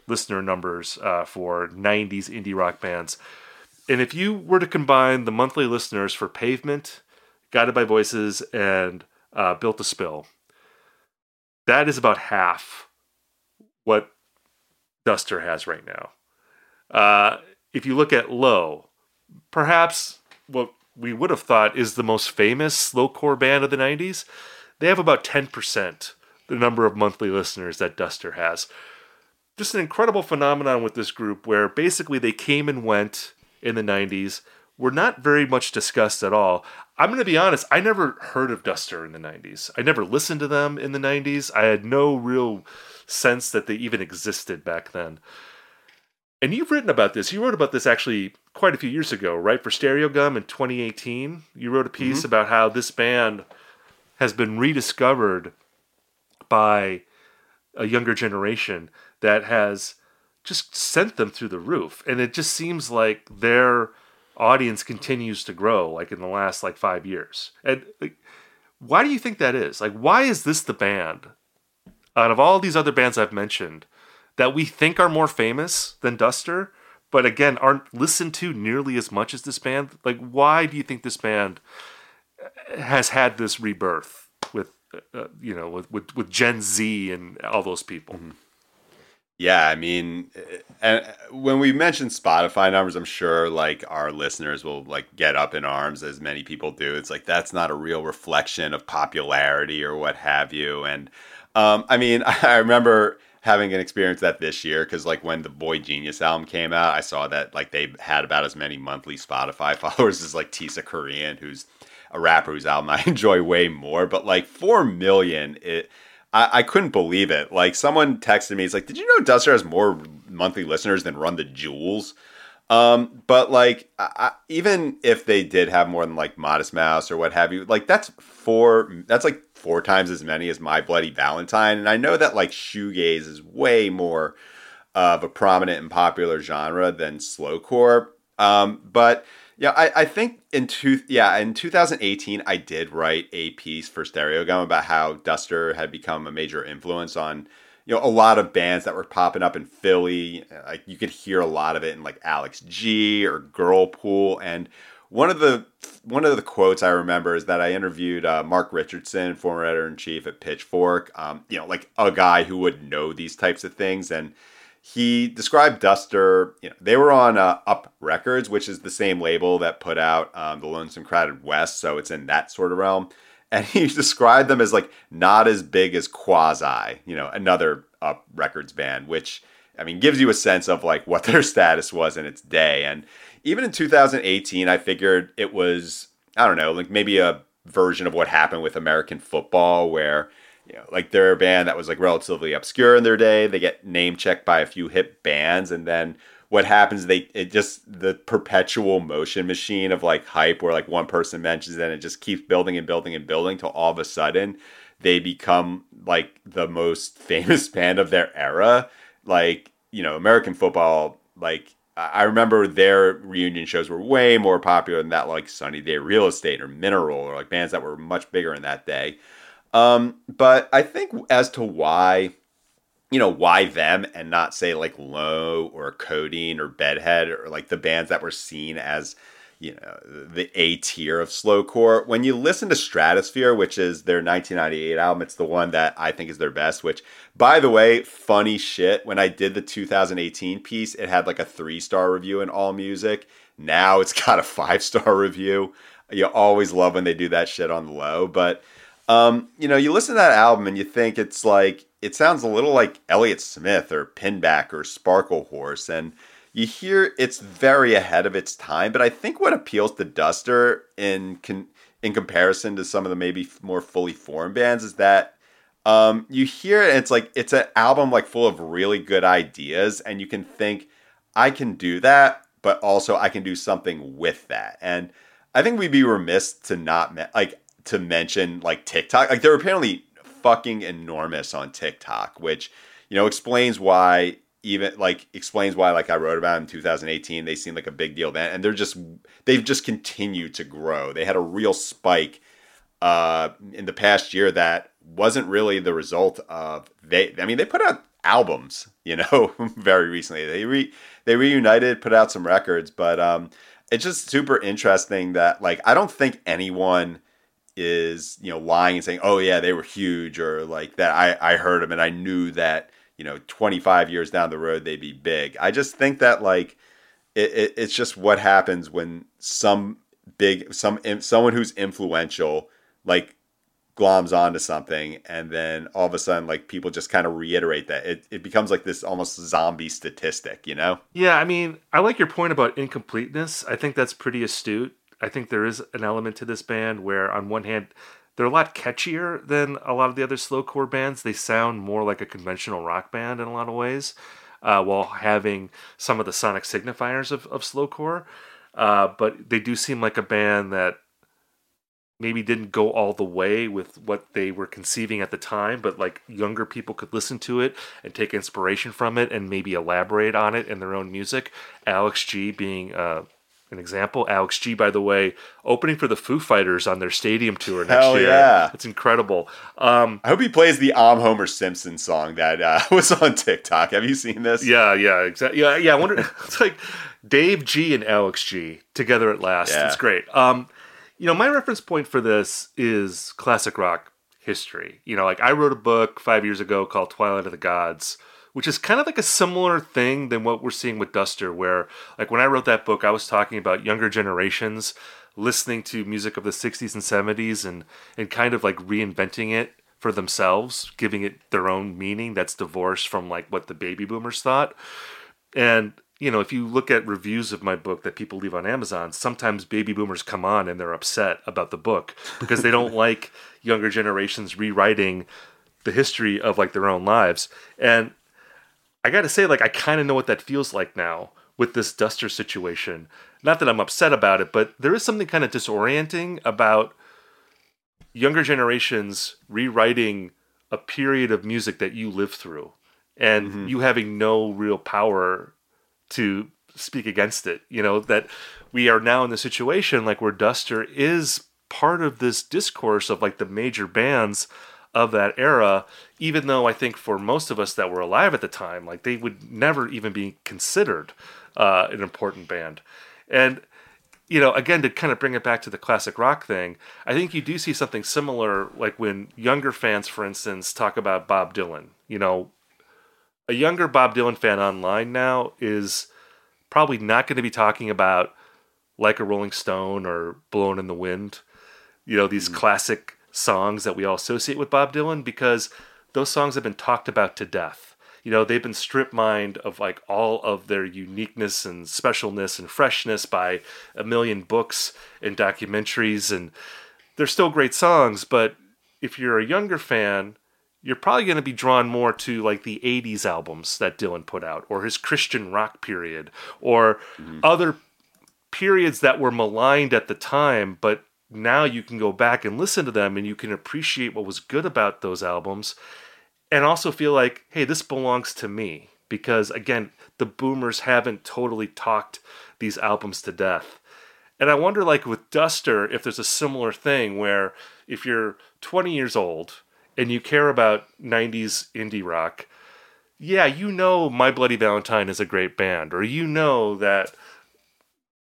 listener numbers uh, for 90s indie rock bands. And if you were to combine the monthly listeners for Pavement, Guided by Voices, and uh, Built to Spill, that is about half what Duster has right now. Uh, if you look at Low, perhaps what we would have thought is the most famous slowcore band of the 90s, they have about 10% the number of monthly listeners that Duster has. Just an incredible phenomenon with this group where basically they came and went in the 90s were not very much discussed at all. I'm going to be honest, I never heard of Duster in the 90s. I never listened to them in the 90s. I had no real sense that they even existed back then. And you've written about this. You wrote about this actually quite a few years ago, right? For Stereogum in 2018. You wrote a piece mm-hmm. about how this band has been rediscovered by a younger generation that has just sent them through the roof. And it just seems like their audience continues to grow like in the last like 5 years. And like, why do you think that is? Like why is this the band out of all these other bands I've mentioned that we think are more famous than Duster, but again aren't listened to nearly as much as this band? Like why do you think this band has had this rebirth with uh, you know, with, with with Gen Z and all those people. Mm-hmm. Yeah, I mean, and when we mention Spotify numbers, I'm sure like our listeners will like get up in arms as many people do. It's like that's not a real reflection of popularity or what have you. And um, I mean, I remember having an experience that this year because like when the boygenius album came out i saw that like they had about as many monthly spotify followers as like TisaKorean who's a rapper whose album i enjoy way more but like 4 million it I, I couldn't believe it like someone texted me it's like did you know duster has more monthly listeners than run the jewels um, but like, I, even if they did have more than like Modest Mouse or what have you, like that's four. That's like four times as many as My Bloody Valentine. And I know that like shoegaze is way more of a prominent and popular genre than slowcore. Um, but yeah, I, I think in two yeah in 2018 I did write a piece for Stereogum about how Duster had become a major influence on you know a lot of bands that were popping up in Philly. Like you could hear a lot of it in like Alex G or Girlpool. And one of the one of the quotes I remember is that I interviewed uh, Mark Richardson, former editor in chief at Pitchfork. Um, you know, like a guy who would know these types of things and. He described Duster. You know, they were on uh, Up Records, which is the same label that put out um, the Lonesome Crowded West, so it's in that sort of realm and he described them as like not as big as Quasi, you know, another Up Records band, which I mean gives you a sense of like what their status was in its day. And even in 2018, I figured it was I don't know, like maybe a version of what happened with American football, where you know, like they're a band that was like relatively obscure in their day. They get name checked by a few hip bands, and then what happens they it just the perpetual motion machine of like hype where like one person mentions it and it just keeps building and building and building till all of a sudden they become like the most famous band of their era like you know american football like i remember their reunion shows were way more popular than that like sunny day real estate or mineral or like bands that were much bigger in that day um, but i think as to why you know, why them and not say like Low or Codeine or Bedhead or like the bands that were seen as, you know, the A tier of slowcore. When you listen to Stratosphere, which is their 1998 album, it's the one that I think is their best, which, by the way, funny shit. When I did the 2018 piece, it had like a three star review in All Music. Now it's got a five star review. You always love when they do that shit on low. But, um, you know, you listen to that album and you think it's like, it sounds a little like Elliott Smith or Pinback or Sparklehorse, and you hear it's very ahead of its time. But I think what appeals to Duster in con- in comparison to some of the maybe more fully formed bands is that um, you hear it and it's like it's an album like full of really good ideas, and you can think I can do that, but also I can do something with that. And I think we'd be remiss to not like to mention like TikTok. Like they're apparently fucking enormous on TikTok, which you know explains why even like explains why like I wrote about in 2018 they seem like a big deal then and they're just they've just continued to grow. They had a real spike uh in the past year that wasn't really the result of they I mean they put out albums, you know, very recently. They re they reunited, put out some records, but um it's just super interesting that like I don't think anyone is you know lying and saying oh yeah they were huge or like that. I I heard them and I knew that you know 25 years down the road they'd be big. I just think that like it, it it's just what happens when some big some someone who's influential like gloms onto something and then all of a sudden like people just kind of reiterate that. It, it becomes like this almost zombie statistic you know? Yeah i mean i like your point about incompleteness. I think that's pretty astute I think there is an element to this band where, on one hand, they're a lot catchier than a lot of the other slowcore bands. They sound more like a conventional rock band in a lot of ways, uh, while having some of the sonic signifiers of, of slowcore. Uh, but they do seem like a band that maybe didn't go all the way with what they were conceiving at the time, but like younger people could listen to it and take inspiration from it and maybe elaborate on it in their own music. Alex G being uh, an example. Alex G, by the way, opening for the Foo Fighters on their stadium tour next Hell year. Yeah, it's incredible. Um, I hope he plays the "I'm Homer Simpson" song that uh, was on TikTok. Have you seen this? Yeah, yeah, exactly. Yeah, yeah. I wonder. it's like Dave G and Alex G together at last. Yeah. It's great. Um, you know, my reference point for this is classic rock history. You know, like I wrote a book five years ago called Twilight of the Gods, which is kind of like a similar thing than what we're seeing with Duster, where like when I wrote that book, I was talking about younger generations listening to music of the 60s and 70s and and kind of like reinventing it for themselves, giving it their own meaning that's divorced from like what the baby boomers thought. And you know, if you look at reviews of my book that people leave on Amazon, sometimes baby boomers come on and they're upset about the book because they don't like younger generations rewriting the history of like their own lives. And I got to say like I kind of know what that feels like now with this duster situation. Not that I'm upset about it, but there is something kind of disorienting about younger generations rewriting a period of music that you lived through and mm-hmm. you having no real power to speak against it. You know, that we are now in the situation like where Duster is part of this discourse of like the major bands of that era, even though I think for most of us that were alive at the time, like they would never even be considered uh, an important band. And, you know, again, to kind of bring it back to the classic rock thing, I think you do see something similar, like when younger fans, for instance, talk about Bob Dylan. You know, a younger Bob Dylan fan online now is probably not going to be talking about like a Rolling Stone or Blowin' in the Wind, you know, these mm. classic songs that we all associate with Bob Dylan because those songs have been talked about to death. You know, they've been strip mined of like all of their uniqueness and specialness and freshness by a million books and documentaries and they're still great songs, but if you're a younger fan you're probably going to be drawn more to like the 80s albums that Dylan put out or his Christian rock period or mm-hmm. other periods that were maligned at the time but now you can go back and listen to them and you can appreciate what was good about those albums and also feel like hey this belongs to me because again the boomers haven't totally talked these albums to death. And i wonder like with duster if there's a similar thing where if you're 20 years old and you care about 90s indie rock, yeah, you know My Bloody Valentine is a great band, or you know that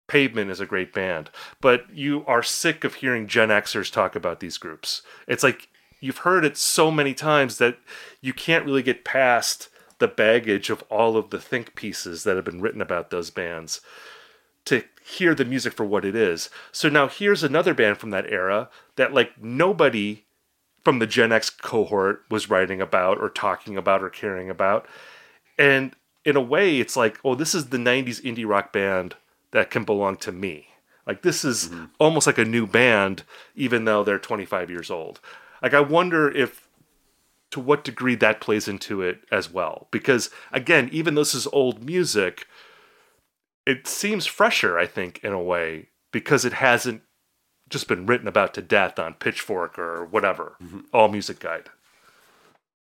Pavement is a great band, but you are sick of hearing Gen Xers talk about these groups. It's like you've heard it so many times that you can't really get past the baggage of all of the think pieces that have been written about those bands to hear the music for what it is. So now here's another band from that era that like nobody from the Gen X cohort was writing about or talking about or caring about. And in a way, it's like, oh, this is the 90s indie rock band that can belong to me. Like, this is mm-hmm. almost like a new band, even though they're 25 years old. Like, I wonder if to what degree that plays into it as well. Because, again, even though this is old music, it seems fresher, I think, in a way, because it hasn't just been written about to death on Pitchfork or whatever, mm-hmm. All Music Guide.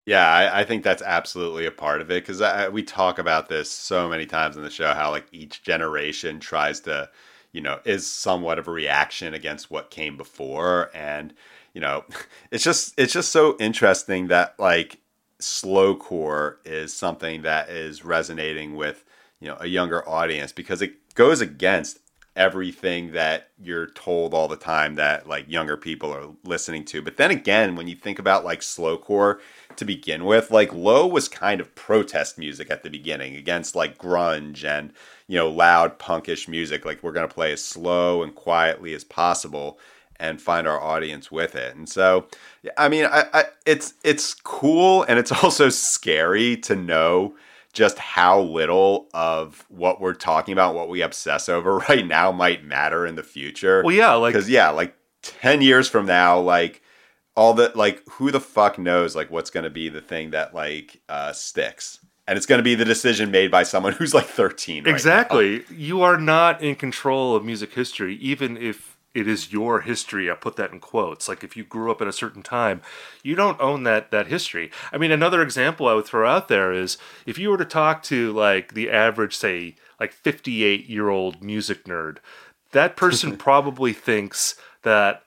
Yeah, I, I, think that's absolutely a part of it because we talk about this so many times in the show how like each generation tries to, you know, is somewhat of a reaction against what came before, and you know, it's just it's just so interesting that like slowcore is something that is resonating with you know a younger audience because it goes against everything that you're told all the time that like younger people are listening to. But then again, when you think about like slowcore to begin with, like Low was kind of protest music at the beginning against like grunge and you know loud punkish music. Like we're gonna play as slow and quietly as possible and find our audience with it. And so, I mean, I, I it's it's cool and it's also scary to know just how little of what we're talking about, what we obsess over right now, might matter in the future. Well, yeah, like because yeah, like ten years from now, like all the like who the fuck knows like what's going to be the thing that like uh, sticks and it's going to be the decision made by someone who's like 13 right exactly now. you are not in control of music history even if it is your history. I put that in quotes. Like if you grew up at a certain time, you don't own that that history. I mean, another example I would throw out there is if you were to talk to like the average, say, like 58 year old music nerd, that person probably thinks that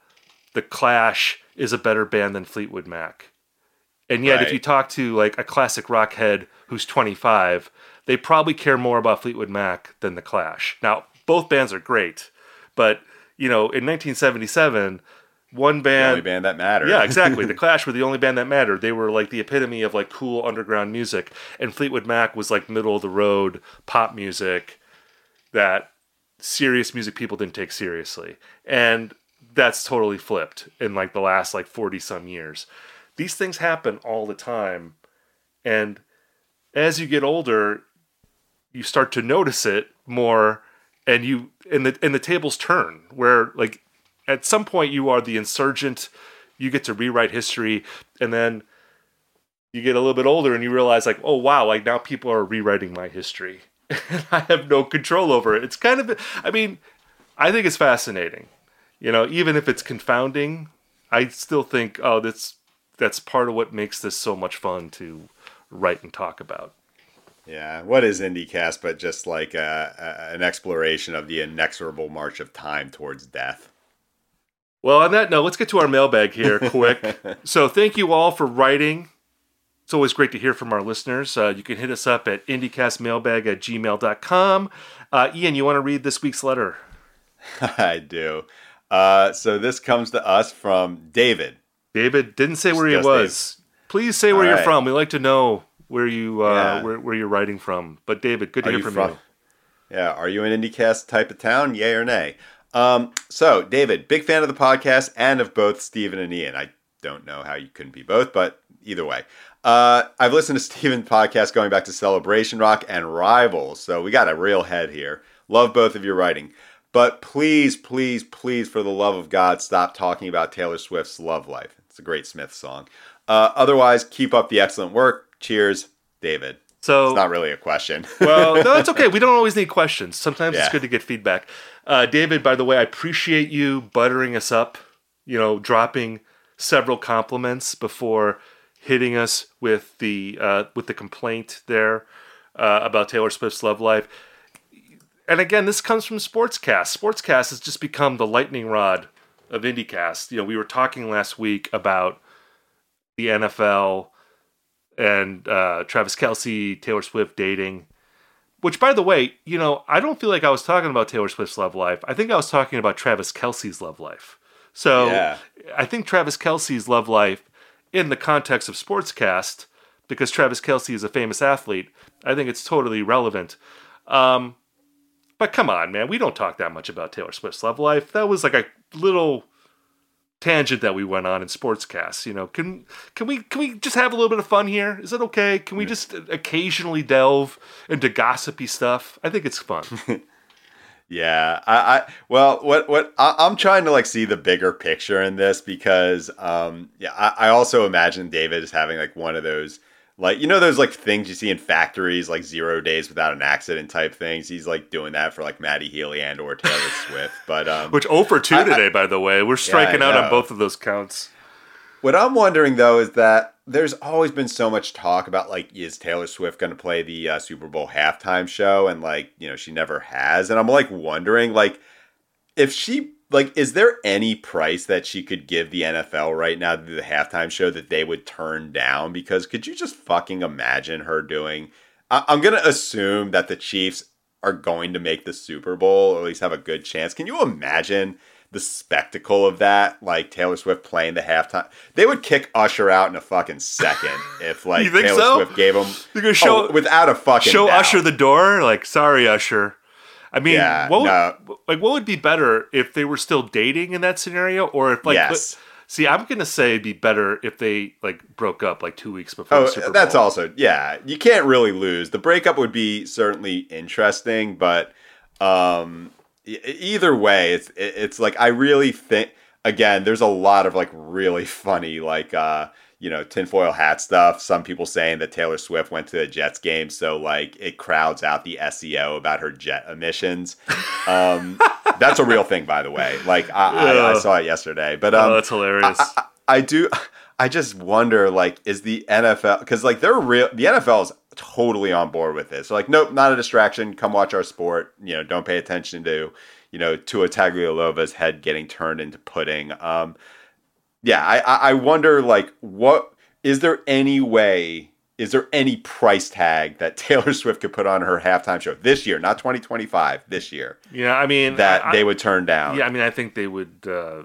the Clash is a better band than Fleetwood Mac. And yet, right. if you talk to like a classic rock head who's 25, they probably care more about Fleetwood Mac than the Clash. Now, both bands are great, but you know, in 1977, one The band. only band that mattered. Yeah, exactly. the Clash were the only band that mattered. They were like the epitome of like cool underground music, and Fleetwood Mac was like middle of the road pop music that serious music people didn't take seriously. And that's totally flipped in like the last like 40 some years. These things happen all the time. And as you get older, you start to notice it more and you and the and the tables turn where like at some point you are the insurgent you get to rewrite history and then you get a little bit older and you realize like oh wow like now people are rewriting my history. And i have no control over it. It's kind of i mean i think it's fascinating. You know even if it's confounding i still think oh that's that's part of what makes this so much fun to write and talk about Yeah, what is IndieCast but just like a, a, an exploration of the inexorable march of time towards death? Well, on that note, let's get to our mailbag here quick. so, thank you all for writing. It's always great to hear from our listeners. Uh, you can hit us up at indiecastmailbag at gmail.com. Uh, Ian, you want to read this week's letter? I do. Uh, so this comes to us from David. David didn't say where he was. Please say where All you're right. from. We like to know where you uh, Yeah. where, where you're writing from. But David, good to Are hear you from, you. Yeah, are you an IndieCast type of town? Yay or nay? Um, so, David, big fan of the podcast and of both Steven and Ian. I don't know how you couldn't be both, but either way. Uh, I've listened to Steven's podcast going back to Celebration Rock and Rivals, so we got a real head here. Love both of your writing. But please, please, please, for the love of God, stop talking about Taylor Swift's Love Life. It's a great Smith song. Uh, otherwise, keep up the excellent work. Cheers, David. So It's not really a question. well, no, it's okay. We don't always need questions. Sometimes it's good to get feedback. Uh, David, by the way, I appreciate you buttering us up. You know, dropping several compliments before hitting us with the uh, with the complaint there uh, about Taylor Swift's love life. And again, this comes from Sportscast. Sportscast has just become the lightning rod of IndieCast. You know, we were talking last week about the NFL and uh, Travis Kelce, Taylor Swift dating. Which, by the way, you know, I don't feel like I was talking about Taylor Swift's love life. I think I was talking about Travis Kelce's love life. So Yeah. I think Travis Kelce's love life, in the context of Sportscast, because Travis Kelce is a famous athlete, I think it's totally relevant. Um, but come on, man, we don't talk that much about Taylor Swift's love life. That was like a little tangent that we went on in sportscasts. You know, can can we can we just have a little bit of fun here? Is it okay? Can we just occasionally delve into gossipy stuff? I think it's fun. Yeah, I, I well, what what I, I'm trying to like see the bigger picture in this because, um, yeah, I, I also imagine David is having like one of those like you know those like things you see in factories like zero days without an accident type things. He's like doing that for like Matty Healy and or Taylor Swift. But um, Which 0 for 2 I- I- today, by the way. We're striking out on both of those counts. What I'm wondering though is that there's always been so much talk about like is Taylor Swift going to play the uh, Super Bowl halftime show and like you know she never has and I'm like wondering like if she like is there any price that she could give the NFL right now to the halftime show that they would turn down because could you just fucking imagine her doing I- I'm going to assume that the Chiefs are going to make the Super Bowl or at least have a good chance. Can you imagine the spectacle of that, like Taylor Swift playing the halftime. They would kick Usher out in a fucking second if like You think Taylor so? Swift gave him You're gonna show oh, without a fucking show doubt. Usher the door? Like, sorry, Usher. I mean, Yeah, what would, no. like what would be better if they were still dating in that scenario, or if like, Yes. see, I'm gonna say it'd be better if they like broke up like two weeks before Oh, the Super that's also yeah. You can't really lose. The breakup would be certainly interesting, but um, either way, it's it's like I really think again. There's a lot of like really funny like uh you know tinfoil hat stuff. Some people saying that Taylor Swift went to a Jets game, so like it crowds out the SEO about her jet emissions. Um, that's a real thing, by the way. Like I, I, I saw it yesterday, but um, oh, that's hilarious. I, I, do. I just wonder, like, is the NFL because like they're real? The NFL is totally on board with this. So like, nope, not a distraction. Come watch our sport. You know, don't pay attention to you know Tua Tagovailoa's head getting turned into pudding. Um, yeah, I, I wonder, like, what is there any way? Is there any price tag that Taylor Swift could put on her halftime show this year, not 2025, this year, yeah, I mean that I, they would turn down? Yeah, I mean, I think they would. Uh,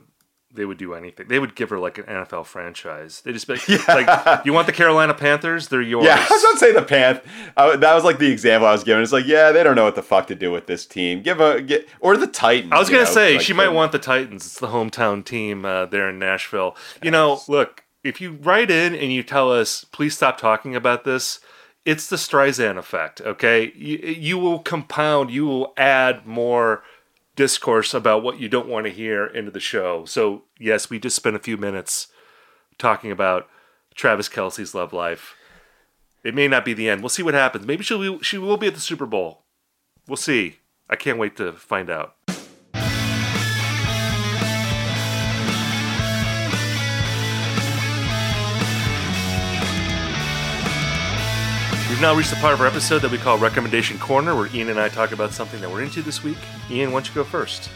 they would do anything. They would give her like an NFL franchise. They just be like, yeah. like you want the Carolina Panthers? They're yours. Yeah, I was gonna say the Panth. Uh, that was like the example I was giving. It's like, yeah, they don't know what the fuck to do with this team. Give a get or the Titans. I was gonna know, say like she might want the Titans. It's the hometown team uh, there in Nashville. You know, look, if you write in and you tell us, please stop talking about this. It's the Streisand effect, okay? You, you will compound, you will add more discourse about what you don't want to hear into the show. So, yes, we just spent a few minutes talking about Travis Kelce's love life. It may not be the end. We'll see what happens. Maybe she'll be, she will be at the Super Bowl. We'll see. I can't wait to find out. We've now reached the part of our episode that we call Recommendation Corner, where Ian and I talk about something that we're into this week. Ian, why don't you go first?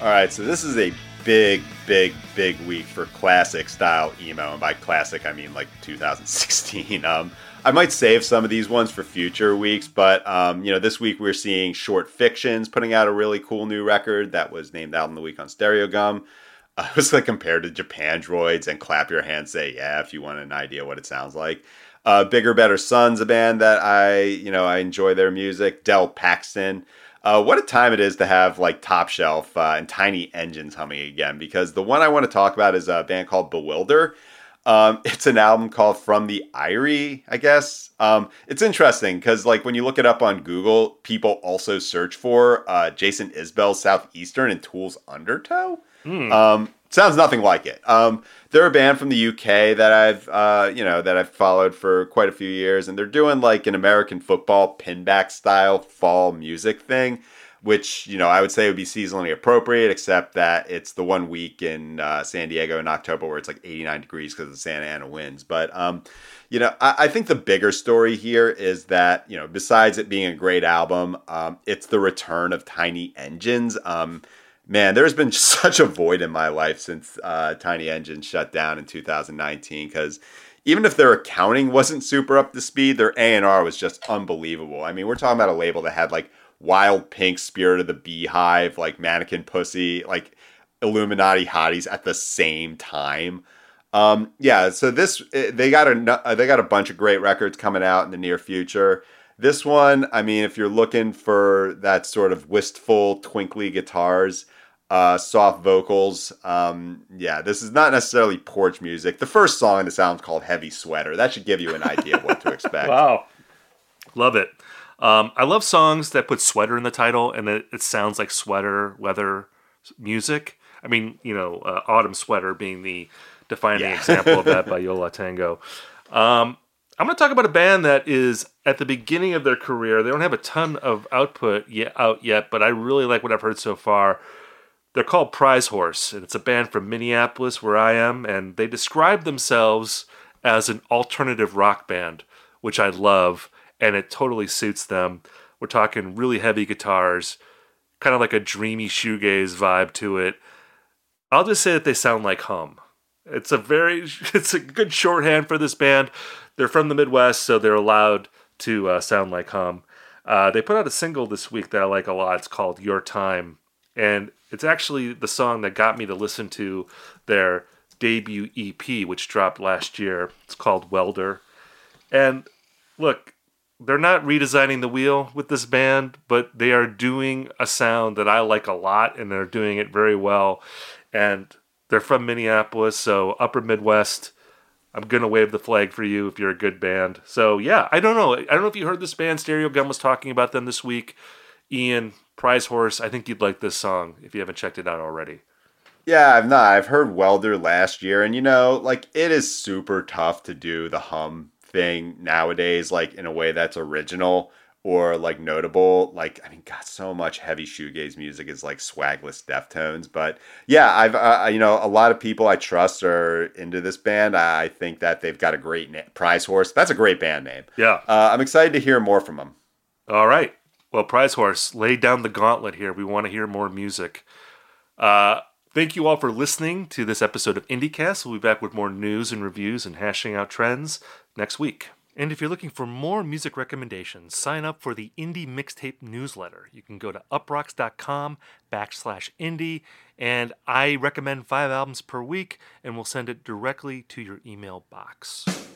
All right, so this is a big, big, big week for classic style emo, and by classic I mean like 2016. Um, I might save some of these ones for future weeks, but um, you know, this week we're seeing Short Fictions putting out a really cool new record that was named Album of the Week on Stereogum. Uh, it was like compared to Japandroids and Clap Your Hands, Say Yeah, if you want an idea what it sounds like. Uh, Bigger Better Sun's a band that I, you know, I enjoy their music. Del Paxton. Uh, what a time it is to have like Top Shelf uh, and Tiny Engines humming again because the one I want to talk about is a band called Bewilder. Um, it's an album called From the Eyrie, I guess. Um, it's interesting because like when you look it up on Google, people also search for uh, Jason Isbell's Southeastern and Tool's Undertow. Mm. Um, sounds nothing like it. They're a band from the UK that I've uh, you know that I've followed for quite a few years, and they're doing like an American football pinback style fall music thing, which you know I would say would be seasonally appropriate, except that it's the one week in uh, San Diego in October where it's like 89 degrees because of the Santa Ana winds. But um, you know, I, I, think the bigger story here is that you know, besides it being a great album, um, it's the return of Tiny Engines. Um, man, there's been such a void in my life since uh, Tiny Engine shut down in 2019 because even if their accounting wasn't super up to speed, their A&R was just unbelievable. I mean, we're talking about a label that had like Wild Pink, Spirit of the Beehive, like Mannequin Pussy, like Illuminati Hotties at the same time. Um, yeah, so this eh, they got a they got a bunch of great records coming out in the near future. This one, I mean, if you're looking for that sort of wistful, twinkly guitars, uh, soft vocals. Um, yeah, this is not necessarily porch music. The first song in the album is called Heavy Sweater. That should give you an idea of what to expect. wow. Love it. Um, I love songs that put sweater in the title and it, it sounds like sweater weather music. I mean, you know, uh, Autumn Sweater being the defining yeah. example of that by Yo La Tengo. Um, I'm going to talk about a band that is at the beginning of their career. They don't have a ton of output yet, out yet, but I really like what I've heard so far. They're called Prize Horse, and it's a band from Minneapolis, where I am, and they describe themselves as an alternative rock band, which I love, and it totally suits them. We're talking really heavy guitars, kind of like a dreamy shoegaze vibe to it. I'll just say that they sound like Hum. It's a very, it's a good shorthand for this band. They're from the Midwest, so they're allowed to uh, sound like Hum. Uh, they put out a single this week that I like a lot. It's called Your Time. And it's actually the song that got me to listen to their debut EP, which dropped last year. It's called Welder. And look, they're not redesigning the wheel with this band, but they are doing a sound that I like a lot, and they're doing it very well. And they're from Minneapolis, so Upper Midwest. I'm gonna wave the flag for you if you're a good band. So yeah, I don't know. I don't know if you heard this band. Stereogum was talking about them this week. Ian, Prize Horse. I think you'd like this song if you haven't checked it out already. Yeah, I've not. I've heard Welder last year, and you know, like it is super tough to do the hum thing nowadays, like in a way that's original or like notable. Like, I mean, got so much heavy shoegaze music is like swagless Deftones. But yeah, I've, uh, you know, a lot of people I trust are into this band. I think that they've got a great na- prize horse. That's a great band name. Yeah. Uh, I'm excited to hear more from them. All right. Well, Prize Horse, lay down the gauntlet here. We want to hear more music. Uh, thank you all for listening to this episode of IndieCast. We'll be back with more news and reviews and hashing out trends next week. And if you're looking for more music recommendations, sign up for the Indie Mixtape newsletter. You can go to uproxx.com backslash indie, and I recommend five albums per week, and we'll send it directly to your email box.